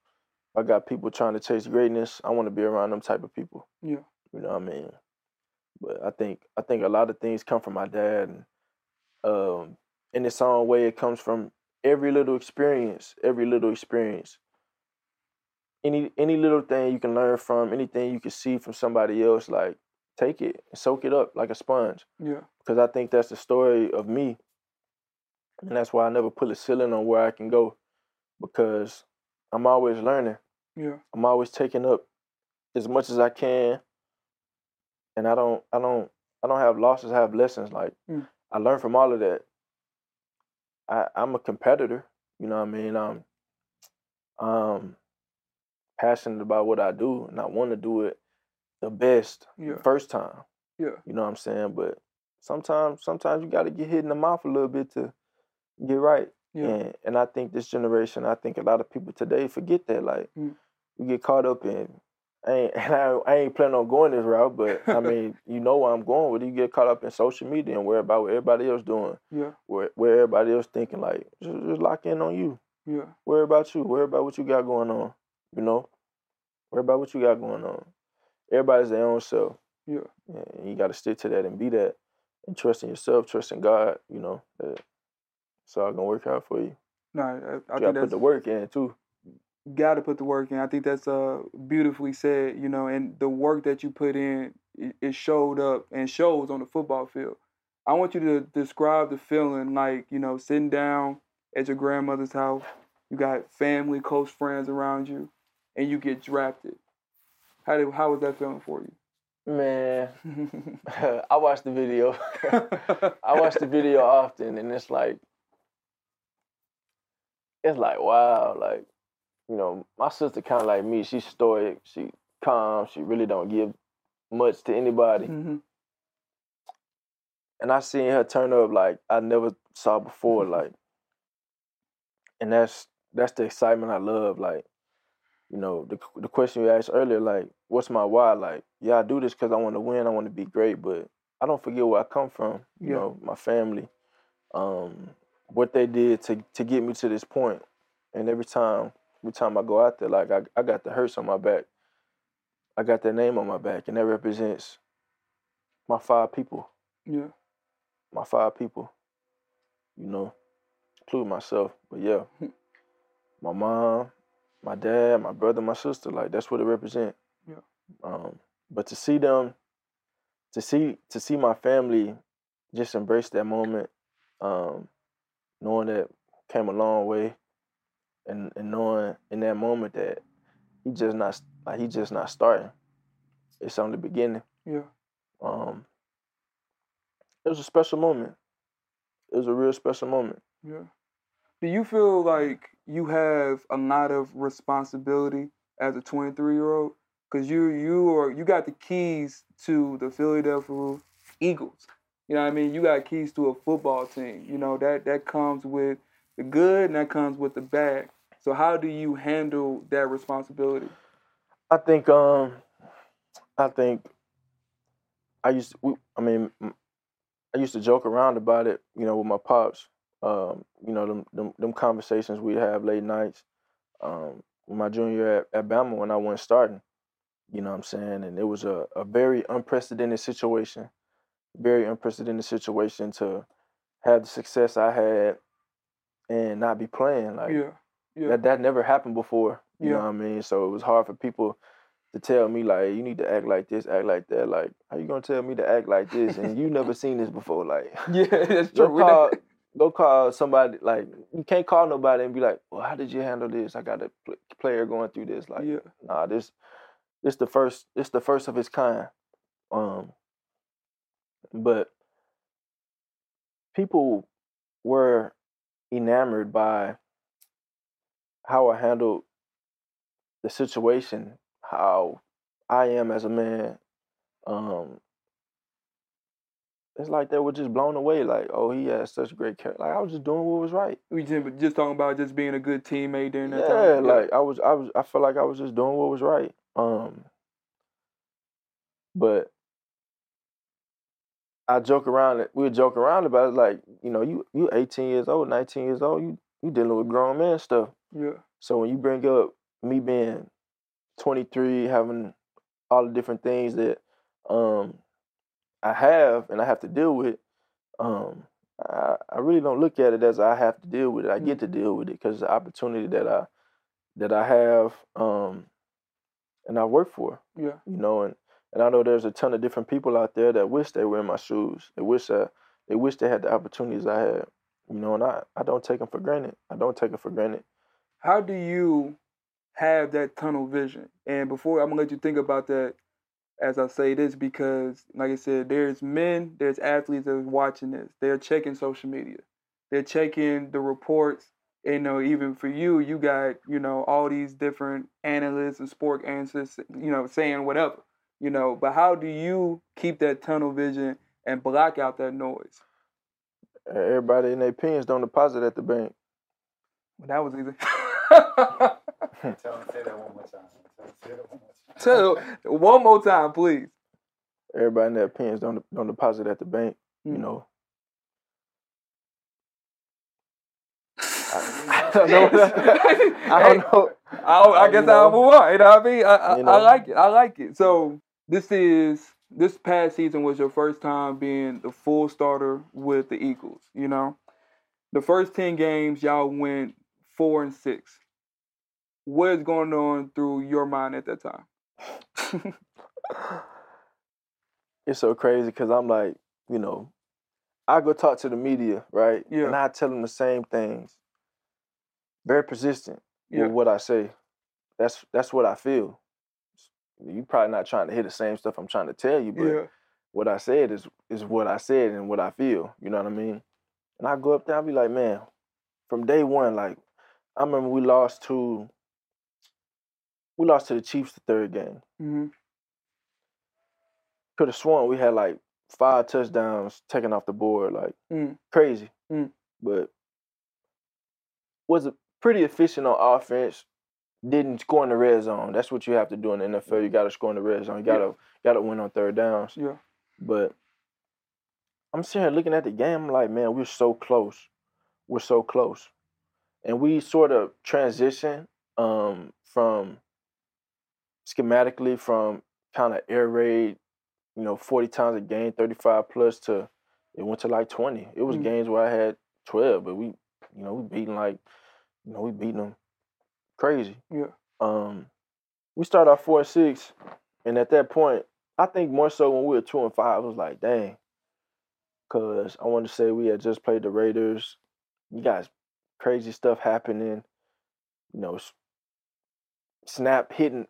I got people trying to chase greatness. I want to be around them type of people. Yeah. You know what I mean? But I think I think a lot of things come from my dad, and um, in its own way, it comes from every little experience. Every little experience any any little thing you can learn from, anything you can see from somebody else, like take it and soak it up like a sponge. Yeah. Because I think that's the story of me. and that's why I never put a ceiling on where I can go, because I'm always learning. Yeah. I'm always taking up as much as I can, and I don't, I don't, I don't have losses. I have lessons. Like Mm. I learn from all of that. I, I'm a competitor. You know what I mean? I'm, um, passionate about what I do, and I want to do it the best Yeah. first time. Yeah. You know what I'm saying? But sometimes, sometimes you got to get hit in the mouth a little bit to get right. Yeah. And and I think this generation, I think a lot of people today forget that. Like Mm. you get caught up in. I ain't, and I, I ain't planning on going this route, but I mean, you know where I'm going with. it. You get caught up in social media and worry about what everybody else doing, Yeah. where where everybody else thinking. Like just, just lock in on you. Yeah. Worry about you. Worry about what you got going on. You know, worry about what you got going on. Everybody's their own self. Yeah. And you got to stick to that and be that, and trust in yourself, trust in God. You know, that it's all gonna work out for you. No, I, I You think gotta that's put the work in too. got to put the work in. I think that's uh beautifully said, you know, and the work that you put in, it, it showed up and shows on the football field. I want you to describe the feeling like, you know, sitting down at your grandmother's house, you got family, close friends around you, and you get drafted. How did how was that feeling for you? Man. I watched the video. I watch the video often, and it's like, it's like wow, like, you know, my sister kind of like me. She's stoic. She calm. She really don't give much to anybody. Mhm. And I seen her turn up like I never saw before, like, and that's that's the excitement I love. Like, you know, the the question you asked earlier, like, what's my why? Like, yeah, I do this because I want to win. I want to be great, but I don't forget where I come from. You Yeah. know, my family, um, what they did to to get me to this point. And every time, every time I go out there, like I, I got the hurts on my back. I got their name on my back, and that represents my five people. yeah. My five people. You know, including myself. But yeah, my mom, my dad, my brother, my sister. Like that's what it represents. Yeah. Um, but to see them, to see to see my family, just embrace that moment, um, knowing that came a long way, and and knowing in that moment that he just not like he just not starting. It's only beginning. Yeah. Um, it was a special moment. It was a real special moment. Yeah. Do you feel like you have a lot of responsibility as a 23 year old? Because you you are you got the keys to the Philadelphia Eagles. You know what I mean? You got keys to a football team. You know that that comes with the good and that comes with the bad. So how do you handle that responsibility? I think um I think I used to, I mean I used to joke around about it, you know, with my pops. Um, you know, them, them them conversations we'd have late nights. Um, my junior at, at Bama when I went starting, you know what I'm saying? And it was a, a very unprecedented situation. Very unprecedented situation to have the success I had and not be playing. Like yeah. Yeah. that that never happened before. You know Yeah. what I mean? So it was hard for people to tell me like you need to act like this, act like that. Like how you gonna tell me to act like this and you never seen this before? Like yeah, that's go call go call somebody. Like you can't call nobody and be like, well, how did you handle this? I got a pl- player going through this. Like yeah. nah, this this the first this the first of its kind. Um, but people were enamored by how I handled the situation, how I am as a man. Um, it's like they were just blown away. Like, oh, he has such great character. Like I was just doing what was right. We just, just talking about just being a good teammate during that Yeah, time. Yeah, like I was, I was, I felt like I was just doing what was right. Um, but I joke around it. We would joke around about it, like you know, you you 18 years old, 19 years old, you you dealing with grown man stuff. yeah, So when you bring up me being 23, having all the different things that um I have and I have to deal with, um, I, I really don't look at it as I have to deal with it. I get to deal with it because the opportunity that I that I have um and I work for, yeah, you know, and and I know there's a ton of different people out there that wish they were in my shoes. They wish uh, they wish they had the opportunities I had. You know, and I, I don't take them for granted. I don't take it for granted. How do you have that tunnel vision? And before I'm gonna let you think about that, as I say this, because like I said, there's men, there's athletes that are watching this. They're checking social media. They're checking the reports. And, you know, even for you, you got you know all these different analysts and sport analysts, you know, saying whatever, you know. But how do you keep that tunnel vision and block out that noise? Everybody in their pens don't deposit at the bank. Well, that was easy. Tell him say that one more time. Tell him say that one more time. Tell one more time, please. Everybody in their pens don't don't deposit at the bank. You Mm. know. I don't know. I don't know. I, I You guess know? I'll move on. You know what I mean? I, I, You I like it. I like it. So this is this past season was your first time being the full starter with the Eagles. You know, the first ten games y'all went four and six. What is going on through your mind at that time? it's so crazy because I'm like, you know, I go talk to the media, right? Yeah. And I tell them the same things. Very persistent Yeah. with what I say. That's that's what I feel. You probably not trying to hear the same stuff I'm trying to tell you, but yeah, what I said is is what I said and what I feel. You know what I mean? And I go up there, I be like, man, from day one, like I remember we lost to we lost to the Chiefs the third game. hmm Could have sworn we had like five touchdowns taken off the board, like Mm. crazy. Mm. But was pretty efficient on offense. Didn't score in the red zone. That's what you have to do in the NFL. You got to score in the red zone. You got to got to win on third downs. yeah, But I'm sitting here looking at the game. I'm like, man, we're so close. We're so close, and we sort of transition um, from schematically from kind of air raid, you know, 40 times a game, 35 plus to it went to like 20. It was Mm. games where I had 12, but we, you know, we beating like, you know, we beating them crazy. yeah, Um, we started off four and six, and at that point, I think more so when we were two and five, it was like, dang, because I want to say we had just played the Raiders. You guys, crazy stuff happening. You know, snap hitting,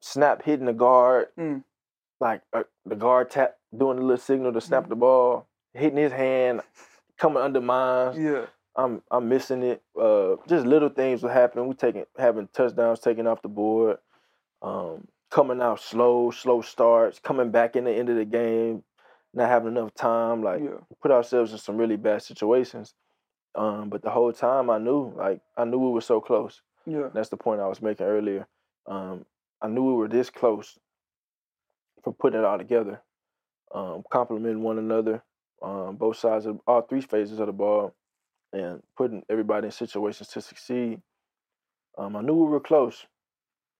snap hitting the guard, Mm. like uh, the guard tap doing the little signal to snap Mhm. the ball, hitting his hand, coming under mine. yeah, I'm I'm missing it. Uh, just little things will happen. We taking having touchdowns taken off the board, um, coming out slow, slow starts, coming back in the end of the game, not having enough time. Like yeah, put ourselves in some really bad situations. Um, but the whole time I knew, like I knew we were so close. yeah, That's the point I was making earlier. Um, I knew we were this close from putting it all together, um, complementing one another, um, both sides of all three phases of the ball, and putting everybody in situations to succeed. Um, I knew we were close,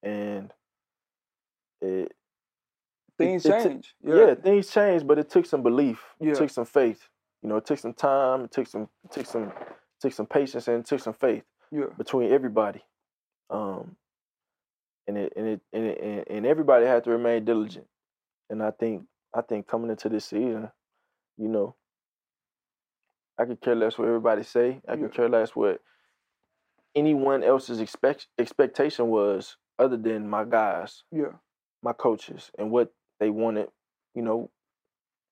and it, things it took- change. yeah. things changed, but it took some belief. Yeah. It took some faith. You know, it took some time. It took some, it took some, it took some patience, and it took some faith yeah, between everybody. Um, and it and it and, it, and, and everybody had to remain diligent. And I think I think coming into this season, you know, I could care less what everybody say. I Yeah. could care less what anyone else's expect expectation was, other than my guys, yeah, my coaches, and what they wanted. You know,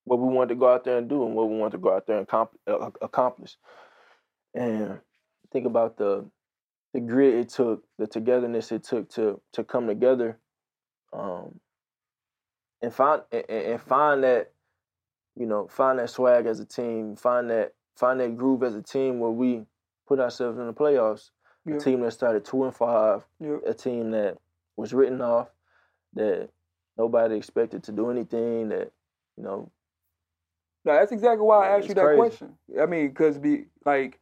what we wanted to go out there and do, and what we wanted to go out there and comp- uh, accomplish. And think about the the grit it took, the togetherness it took to to come together, um, and find and and find that, you know, find that swag as a team, find that find that groove as a team where we put ourselves in the playoffs. yeah, A team that started two and five, yeah. a team that was written off, that nobody expected to do anything, that you know, No, that's exactly why I asked you that crazy. question. I mean, because be like,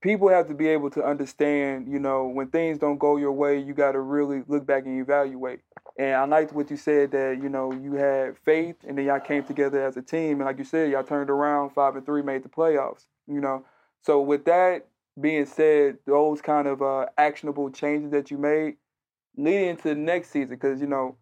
people have to be able to understand. You know, when things don't go your way, you got to really look back and evaluate. And I liked what you said that you know you had faith, and then y'all came together as a team, and like you said, y'all turned around five and three, made the playoffs. You know, so with that being said, those kind of uh, actionable changes that you made leading into the next season, because you know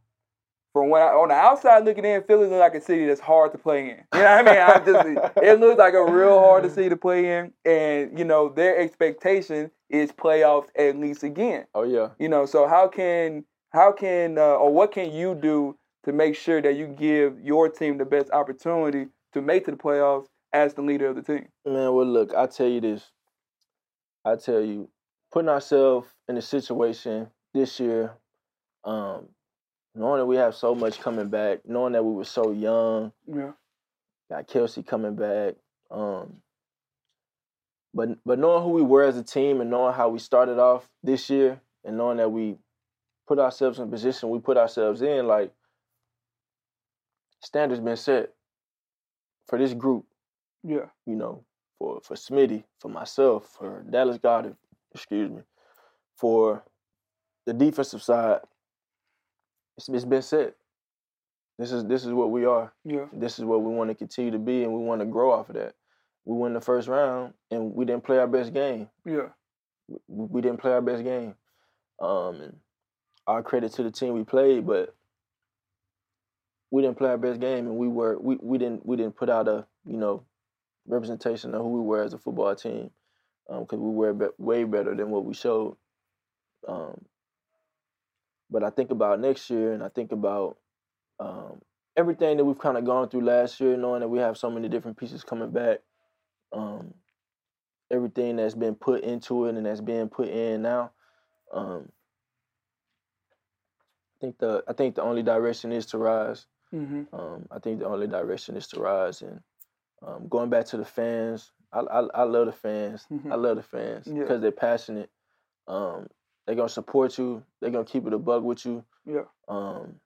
from when I, on the outside looking in, Philly look like a city that's hard to play in. You know what I mean? I just it looks like a real hard to city to play in, and you know their expectation is playoffs at least again. Oh yeah. You know, so how can how can uh, or what can you do to make sure that you give your team the best opportunity to make to the playoffs as the leader of the team? Man, well, look, I tell you this. I tell you, putting ourselves in a situation this year, um, knowing that we have so much coming back, knowing that we were so young, Yeah. got Kelce coming back, um, but but knowing who we were as a team and knowing how we started off this year, and knowing that we put ourselves in position we put ourselves in, like standards been set for this group Yeah. you know, for for Smitty, for myself, for Dallas Goedert, excuse me, for the defensive side. It's, it's been set. This is this is what we are. Yeah. This is what we want to continue to be, and we want to grow off of that. We won the first round, and we didn't play our best game. Yeah. We, we didn't play our best game. Um, and our credit to the team we played, but we didn't play our best game, and we were we, we didn't we didn't put out a you know representation of who we were as a football team because we were be- way better than what we showed. Um, but I think about next year, and I think about um, everything that we've kind of gone through last year, knowing that we have so many different pieces coming back. Um, everything that's been put into it and that's being put in now. Um, think the I think the only direction is to rise. Mm-hmm. Um, I think the only direction is to rise. And um, going back to the fans, I I, I love the fans. Mhm. I love the fans Yeah. because they're passionate. Um, they're gonna support you. They're gonna keep it a bug with you. Yeah. Um,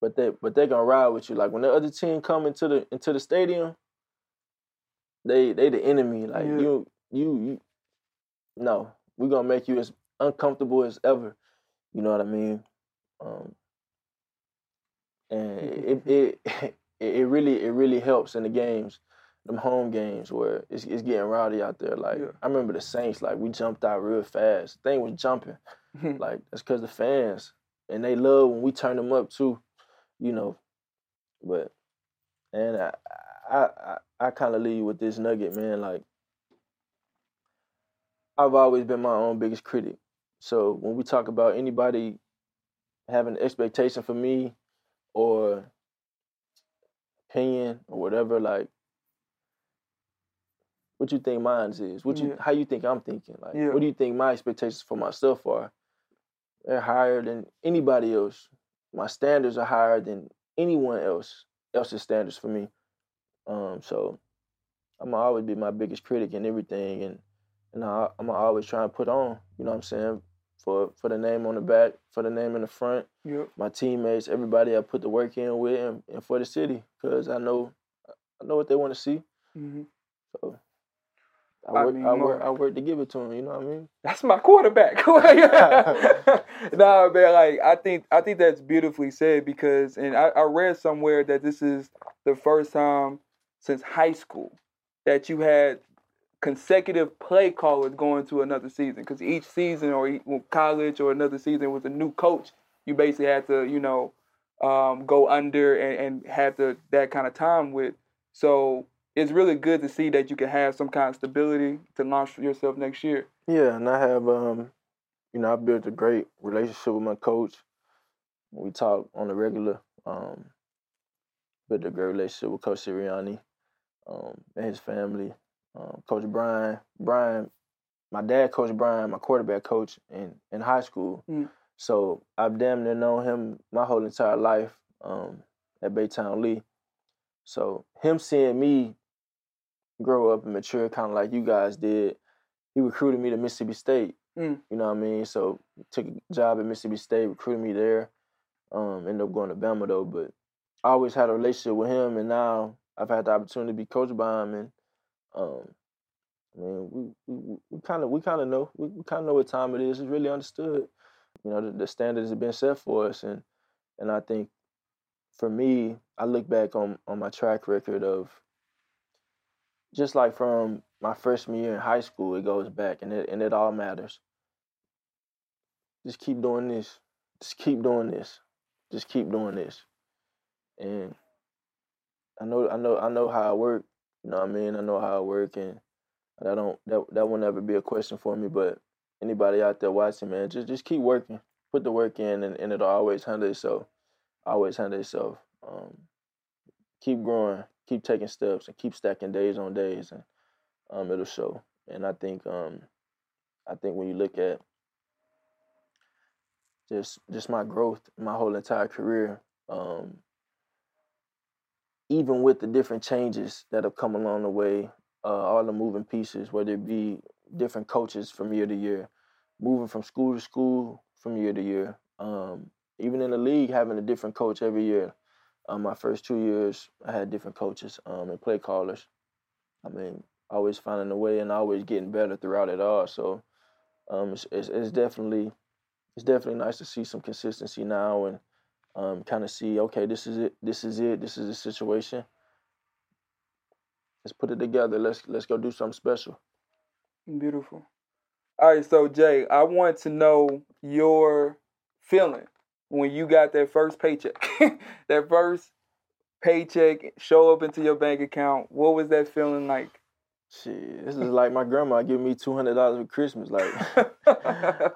but they but they're gonna ride with you. Like when the other team come into the into the stadium, they they the enemy. Like Yeah. you you you. No, we're gonna make you as uncomfortable as ever. You know what I mean? Um, and it it it, it really it really helps in the games, them home games where it's it's getting rowdy out there. Like Yeah. I remember the Saints, like we jumped out real fast. Thing was jumping. Like that's because the fans and they love when we turn them up too, you know. But and I I I, I kind of leave you with this nugget, man. Like I've always been my own biggest critic. So when we talk about anybody having an expectation for me or opinion or whatever, like what you think mine is? What you Yeah. how you think I'm thinking? Like Yeah. what do you think my expectations for myself are? They're higher than anybody else. My standards are higher than anyone else else's standards for me. Um, so I'm gonna always be my biggest critic in everything, and and I, I'm gonna always try and put on. You know what I'm saying? For for the name on the back, for the name in the front, Yep. my teammates, everybody I put the work in with, and, and for the city, because I know I know what they want to see. Mm-hmm. So I I work, mean, I, work, I work to give it to them. You know what I mean? That's my quarterback. nah, man, like I think I think that's beautifully said because and I, I read somewhere that this is the first time since high school that you had consecutive play callers going to another season because each season or college or another season with a new coach you basically had to you know um, go under and, and have the that kind of time with so it's really good to see that you can have some kind of stability to launch yourself next year Yeah, and I have um, you know, I built a great relationship with my coach. We talk on the regular. Um, built a great relationship with Coach Sirianni, um, and his family. Um, coach Brian, Brian, my dad, Coach Brian, my quarterback coach in in high school. Mm. So I've damn near known him my whole entire life um, at Baytown Lee. So him seeing me grow up and mature, kind of like you guys did, he recruited me to Mississippi State. Mm. You know what I mean? So took a job at Mississippi State, recruited me there. Um, ended up going to Bama though, but I always had a relationship with him, and now I've had the opportunity to be coached by him, and um, I mean, we we kind of we kind of know we, we kind of know what time it is. It's really understood. You know, the, the standards have been set for us, and and I think for me, I look back on on my track record of just like from my freshman year in high school, it goes back, and it and it all matters. Just keep doing this. Just keep doing this. just keep doing this. And I know I know I know how I work. You know what I mean? I know how I work and I don't that that will never be a question for me. But anybody out there watching, man, just just keep working. Put the work in and, and it'll always handle itself. Always handle itself. Um, keep growing, keep taking steps and keep stacking days on days and um, it'll show. And I think um, I think when you look at just just my growth, my whole entire career, um, even with the different changes that have come along the way, uh, all the moving pieces, whether it be different coaches from year to year, moving from school to school from year to year, um, even in the league having a different coach every year. Um, my first two years, I had different coaches um, and play callers. I mean, always finding a way and always getting better throughout it all. So um, it's, it's, it's definitely it's definitely nice to see some consistency now and um, kind of see okay, this is it, this is it, this is the situation. Let's put it together. Let's let's go do something special. Beautiful. All right, so Jay, I want to know your feeling when you got that first paycheck. that first paycheck show up into your bank account. What was that feeling like? Shit, this is like my grandma giving me two hundred dollars for Christmas. Like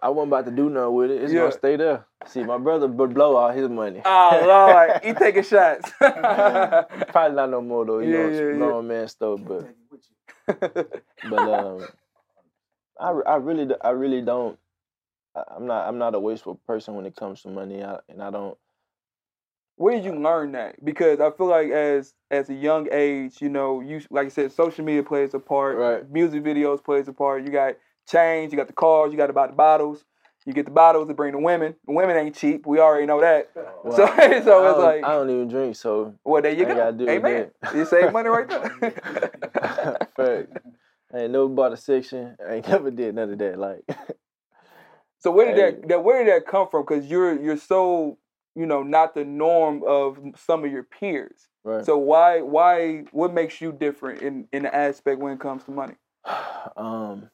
I wasn't about to do nothing with it. It's Yeah. gonna stay there. See, my brother would blow all his money. oh Lord, he taking shots. Probably not no more though. You Yeah, know, yeah, yeah. grown man stuff. But but um, I, I really d- I really don't. I- I'm not I'm not a wasteful person when it comes to money. I, and I don't. Where did you learn that? Because I feel like as as a young age, you know, you like I said, social media plays a part. Right. Music videos plays a part. You got change. You got the cars. You got to buy the bottles. You get the bottles to bring the women. The women ain't cheap. We already know that. Well, so so it's like, I don't even drink, so well, there you I go. gotta deal with Amen. You save money right there. Fact. I ain't never bought a section. I ain't never did none of that. Like So where did Hey. that, that where did that come from? Because you're you're so you know not the norm of some of your peers. right. So why why what makes you different in in the aspect when it comes to money? um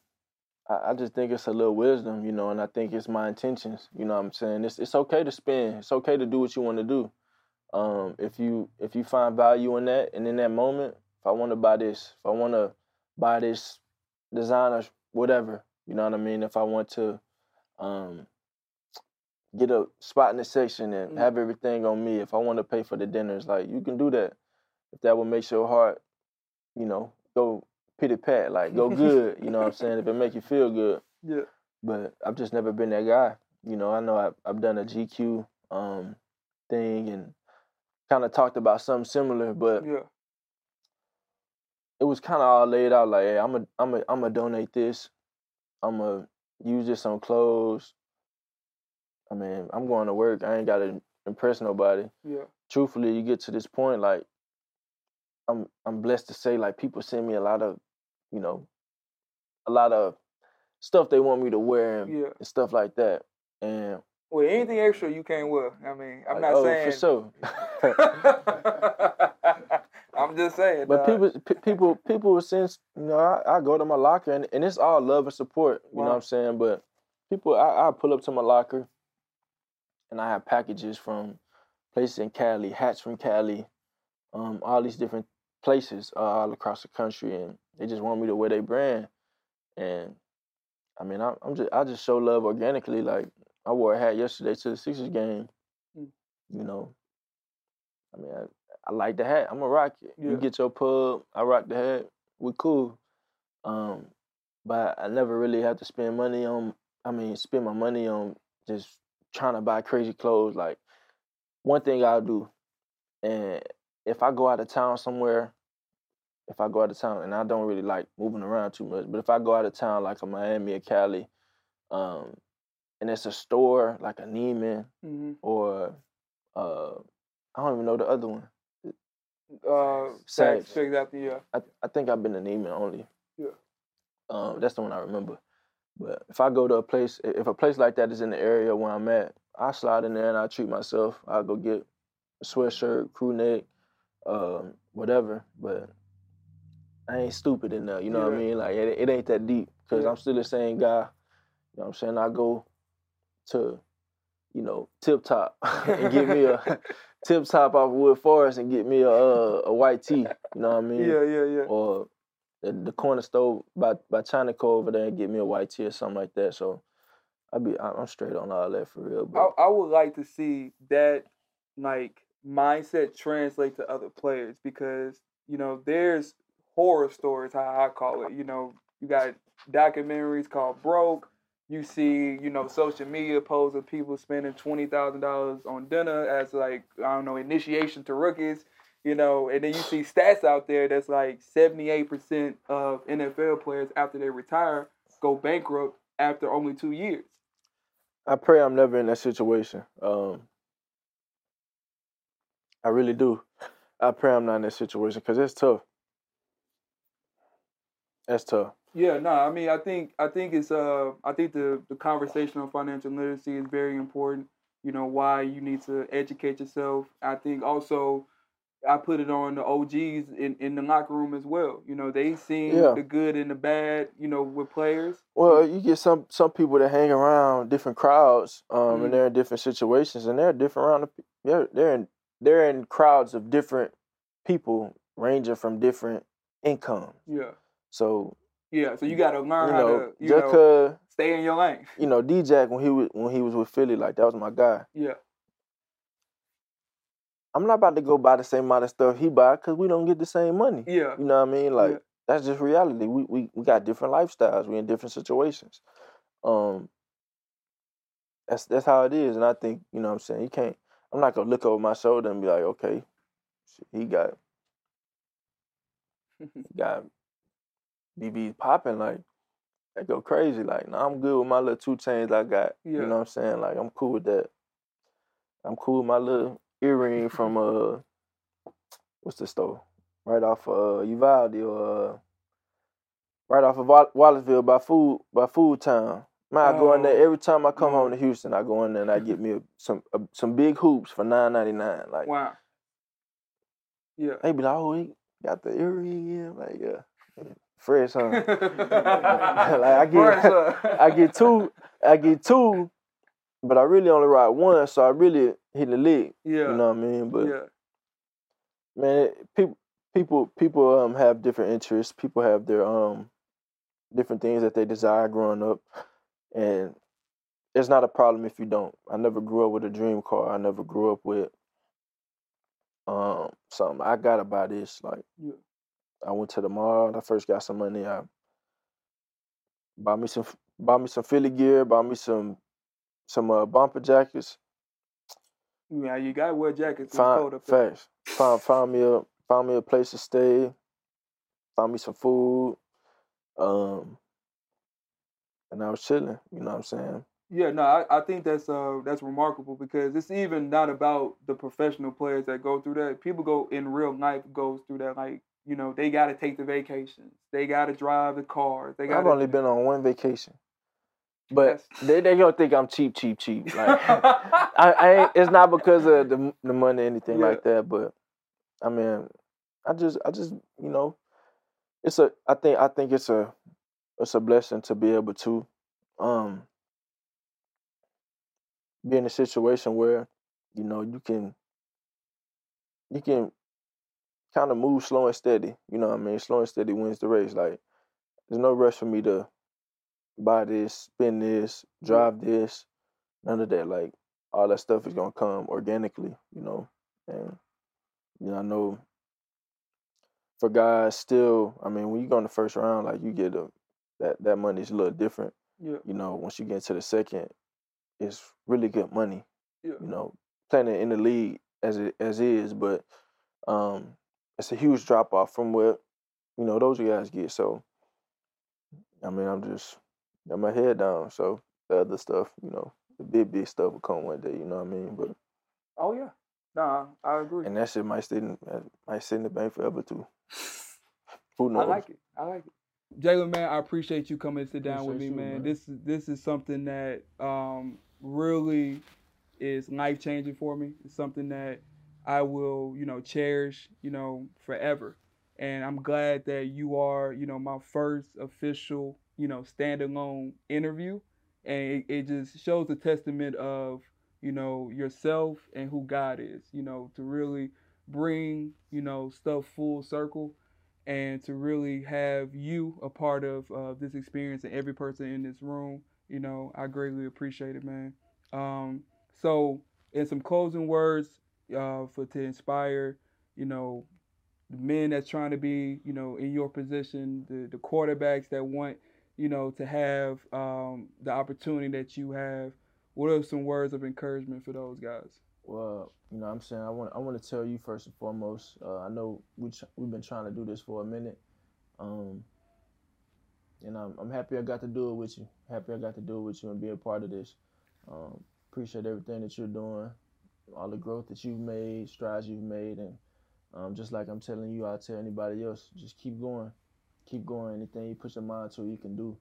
I, I just think it's a little wisdom, you know, and I think it's my intentions. You know what I'm saying? It's it's okay to spend. It's okay to do what you want to do. Um, if you if you find value in that and in that moment, if I want to buy this, if I want to buy this designer, whatever, you know what I mean? If I want to um get a spot in the section and Mm. have everything on me, if I want to pay for the dinners, like you can do that. If that will make your heart, you know, go pity pat, like go good, you know what I'm saying? If it make you feel good. Yeah. But I've just never been that guy. You know, I know I've, I've done a GQ um, thing and kind of talked about something similar, but Yeah. it was kind of all laid out like, hey, I'm a, I'm a, I'm gonna donate this. I'm gonna use this on clothes. I mean, I'm going to work. I ain't got to impress nobody. Yeah. Truthfully, you get to this point, like, I'm, I'm blessed to say, like, people send me a lot of, you know, a lot of stuff they want me to wear and, Yeah. and stuff like that. And Well, anything extra you can't wear. I mean, I'm like, not oh, saying. for sure. I'm just saying. But dog. people, p- people, people since you know, I, I go to my locker and, and it's all love and support. You know what I'm saying? But people, I, I pull up to my locker, and I have packages from places in Cali, hats from Cali, um, all these different places uh, all across the country, and they just want me to wear their brand. And I mean, I, I'm just, I just show love organically. Like I wore a hat yesterday to the Sixers game. Mm. You know, I mean, I, I like the hat. I'm gonna rock it. Yeah. You get your pub, I rock the hat. We cool. Um, but I never really have to spend money on. I mean, spend my money on just trying to buy crazy clothes. Like one thing I'll do, and if I go out of town somewhere, if I go out of town, and I don't really like moving around too much, but if I go out of town like a Miami or Cali, um, and it's a store like a Neiman Mhm. or uh, I don't even know the other one. Uh, Saks. Saks, Saks after yeah. I, I think I've been to Neiman only. Yeah. Um, that's the one I remember. But if I go to a place, if a place like that is in the area where I'm at, I slide in there and I treat myself. I'll go get a sweatshirt, crew neck, um, whatever. But I ain't stupid enough. You know what I mean? Like it, it ain't that deep because Yeah. I'm still the same guy. You know what I'm saying? I go to you know, tip top and get me a tip top off of Woodforest and get me a uh, a white tee. You know what I mean? Yeah, yeah, yeah. Or the, the corner store by by China Co over there and get me a white tee or something like that. So I be I- I'm straight on all that for real. I, But I would like to see that like mindset translate to other players because you know there's horror stories how I call it. You know you got documentaries called Broke. You see you know social media posts of people spending twenty thousand dollars on dinner as like I don't know initiation to rookies. You know, and then you see stats out there that's like seventy eight percent of NFL players after they retire go bankrupt after only two years. I pray I'm never in that situation. Um, I really do. I pray I'm not in that situation because it's tough. That's tough. Yeah, no, I mean, I think I think it's uh, I think the the conversation on financial literacy is very important. You know why you need to educate yourself. I think also, I put it on the OGs in, in the locker room as well. You know they seen Yeah. the good and the bad. You know with players. Well, you get some some people that hang around different crowds, um, Mhm. and they're in different situations, and they're different around. The, pe- they're they're in they're in crowds of different people, ranging from different incomes. Yeah, So yeah. So you got to learn you how know, to you just know stay in your lane. you know D-Jack when he was when he was with Philly, like that was my guy. Yeah, I'm not about to go buy the same amount of stuff he buy because we don't get the same money. yeah, You know what I mean? Like Yeah. that's just reality. We we we got different lifestyles. We in different situations. Um that's that's how it is. And I think, you know what I'm saying, you can't I'm not gonna look over my shoulder and be like, okay, he got he got BB popping like that go crazy. Like, no, I'm good with my little two chains I got. Yeah. You know what I'm saying? Like I'm cool with that. I'm cool with my little earring from uh what's the store? Right off uh Uvalde or uh, right off of Wall- Wallisville by food by Food Town. Man, I go in there Oh, every time I come home to Houston. I go in there and I get me a, some a, some big hoops for nine ninety nine. Like wow. Yeah. they be like, oh, he got the earring in. Like yeah, fresh, huh? like I get- I get two, I get two, but I really only ride one, so I really hit the lick. Yeah. You know what I mean? But yeah. man, people, people, people um have different interests. People have their um different things that they desire growing up, and it's not a problem if you don't. I never grew up with a dream car. I never grew up with um something. I gotta buy this. Like Yeah. I went to the mall. I first got some money. I bought me some, bought me some Philly gear. Bought me some, some uh, bumper jackets. Yeah, you got to wear jackets. Find, cold up there. facts. Found found me a find me a place to stay. Find me some food. Um, and I was chilling. You know what I'm saying? Yeah, no, I, I think that's uh that's remarkable because it's even not about the professional players that go through that. People go in real life goes through that. Like you know, they got to take the vacations. They got to drive the cars. They got. I've only been on one vacation, but they they gonna think I'm cheap, cheap, cheap. Like I, I ain't, it's not because of the the money or anything Yeah. like that, but I mean, I just I just you know, it's a I think I think it's a it's a blessing to be able to um be in a situation where you know you can you can kind of move slow and steady. You know what I mean? Slow and steady wins the race. Like there's no rush for me to buy this, spend this, drive this, none of that. Like all that stuff is gonna come organically, you know. And you know, I know for guys still, I mean, when you go in the first round, like you get a that that money's a little different. yeah, You know, once you get into the second, it's really good money. yeah, You know, playing in the league as it as is, but um it's a huge drop off from what, you know, those guys get. So I mean, I'm just got my head down. So the other stuff, you know, the big big stuff will come one day. You know what I mean? But Oh yeah. Nah, I agree. and that shit might stay in that might sit in the bank forever too. Who knows? I like it. I like it. Jalen, man, I appreciate you coming and sit down with me, you, man. man. This is this is something that um, really is life changing for me. It's something that I will, you know, cherish, you know, forever. And I'm glad that you are, you know, my first official, you know, standalone interview. And it, it just shows a testament of, you know, yourself and who God is, you know, to really bring, you know, stuff full circle and to really have you a part of uh, this experience and every person in this room, you know, I greatly appreciate it, man. Um, so, in some closing words uh, for to inspire, you know, the men that's trying to be, you know, in your position, the the quarterbacks that want, you know, to have um, the opportunity that you have. What are some words of encouragement for those guys? Well, you know, I'm saying I want I want to tell you first and foremost. Uh, I know we ch- we've been trying to do this for a minute, um, and I'm I'm happy I got to do it with you. Happy I got to do it with you and be a part of this. Um, appreciate everything that you're doing, all the growth that you've made, strides you've made, and um, just like I'm telling you, I tell anybody else, just keep going, keep going. Anything you put your mind to, you can do.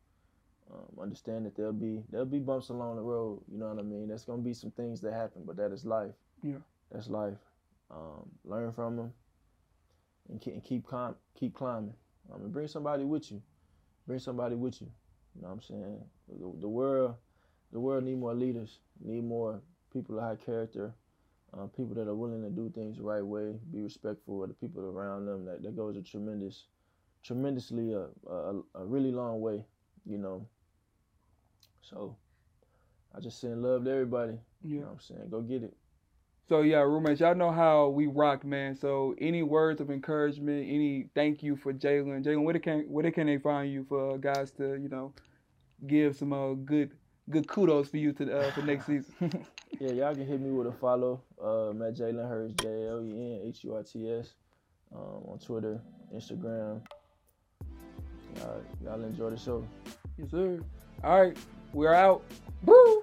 Um, understand that there'll be there'll be bumps along the road. You know what I mean? There's gonna be some things that happen, but that is life. Yeah. That's life. Um, learn from them and keep, and keep climb, keep climbing. Um, and bring somebody with you. Bring somebody with you. You know what I'm saying? The, the world, the world need more leaders. Need more people of high character. Uh, people that are willing to do things the right way, be respectful of the people around them. That that goes a tremendous, tremendously a a, a really long way. You know. So, I just send love to everybody. You Yeah. know what I'm saying? Go get it. So yeah, roommates, y'all know how we rock, man. So any words of encouragement, any thank you for Jalen. Jalen, where can where they can they find you for guys to you know give some uh, good good kudos for you to uh, for next season? Yeah, y'all can hit me with a follow. Um, at Jalen Hurts, J L E N H U R T S, um, on Twitter, Instagram. Y'all, y'all enjoy the show. yes, sir. All right, we're out. Woo!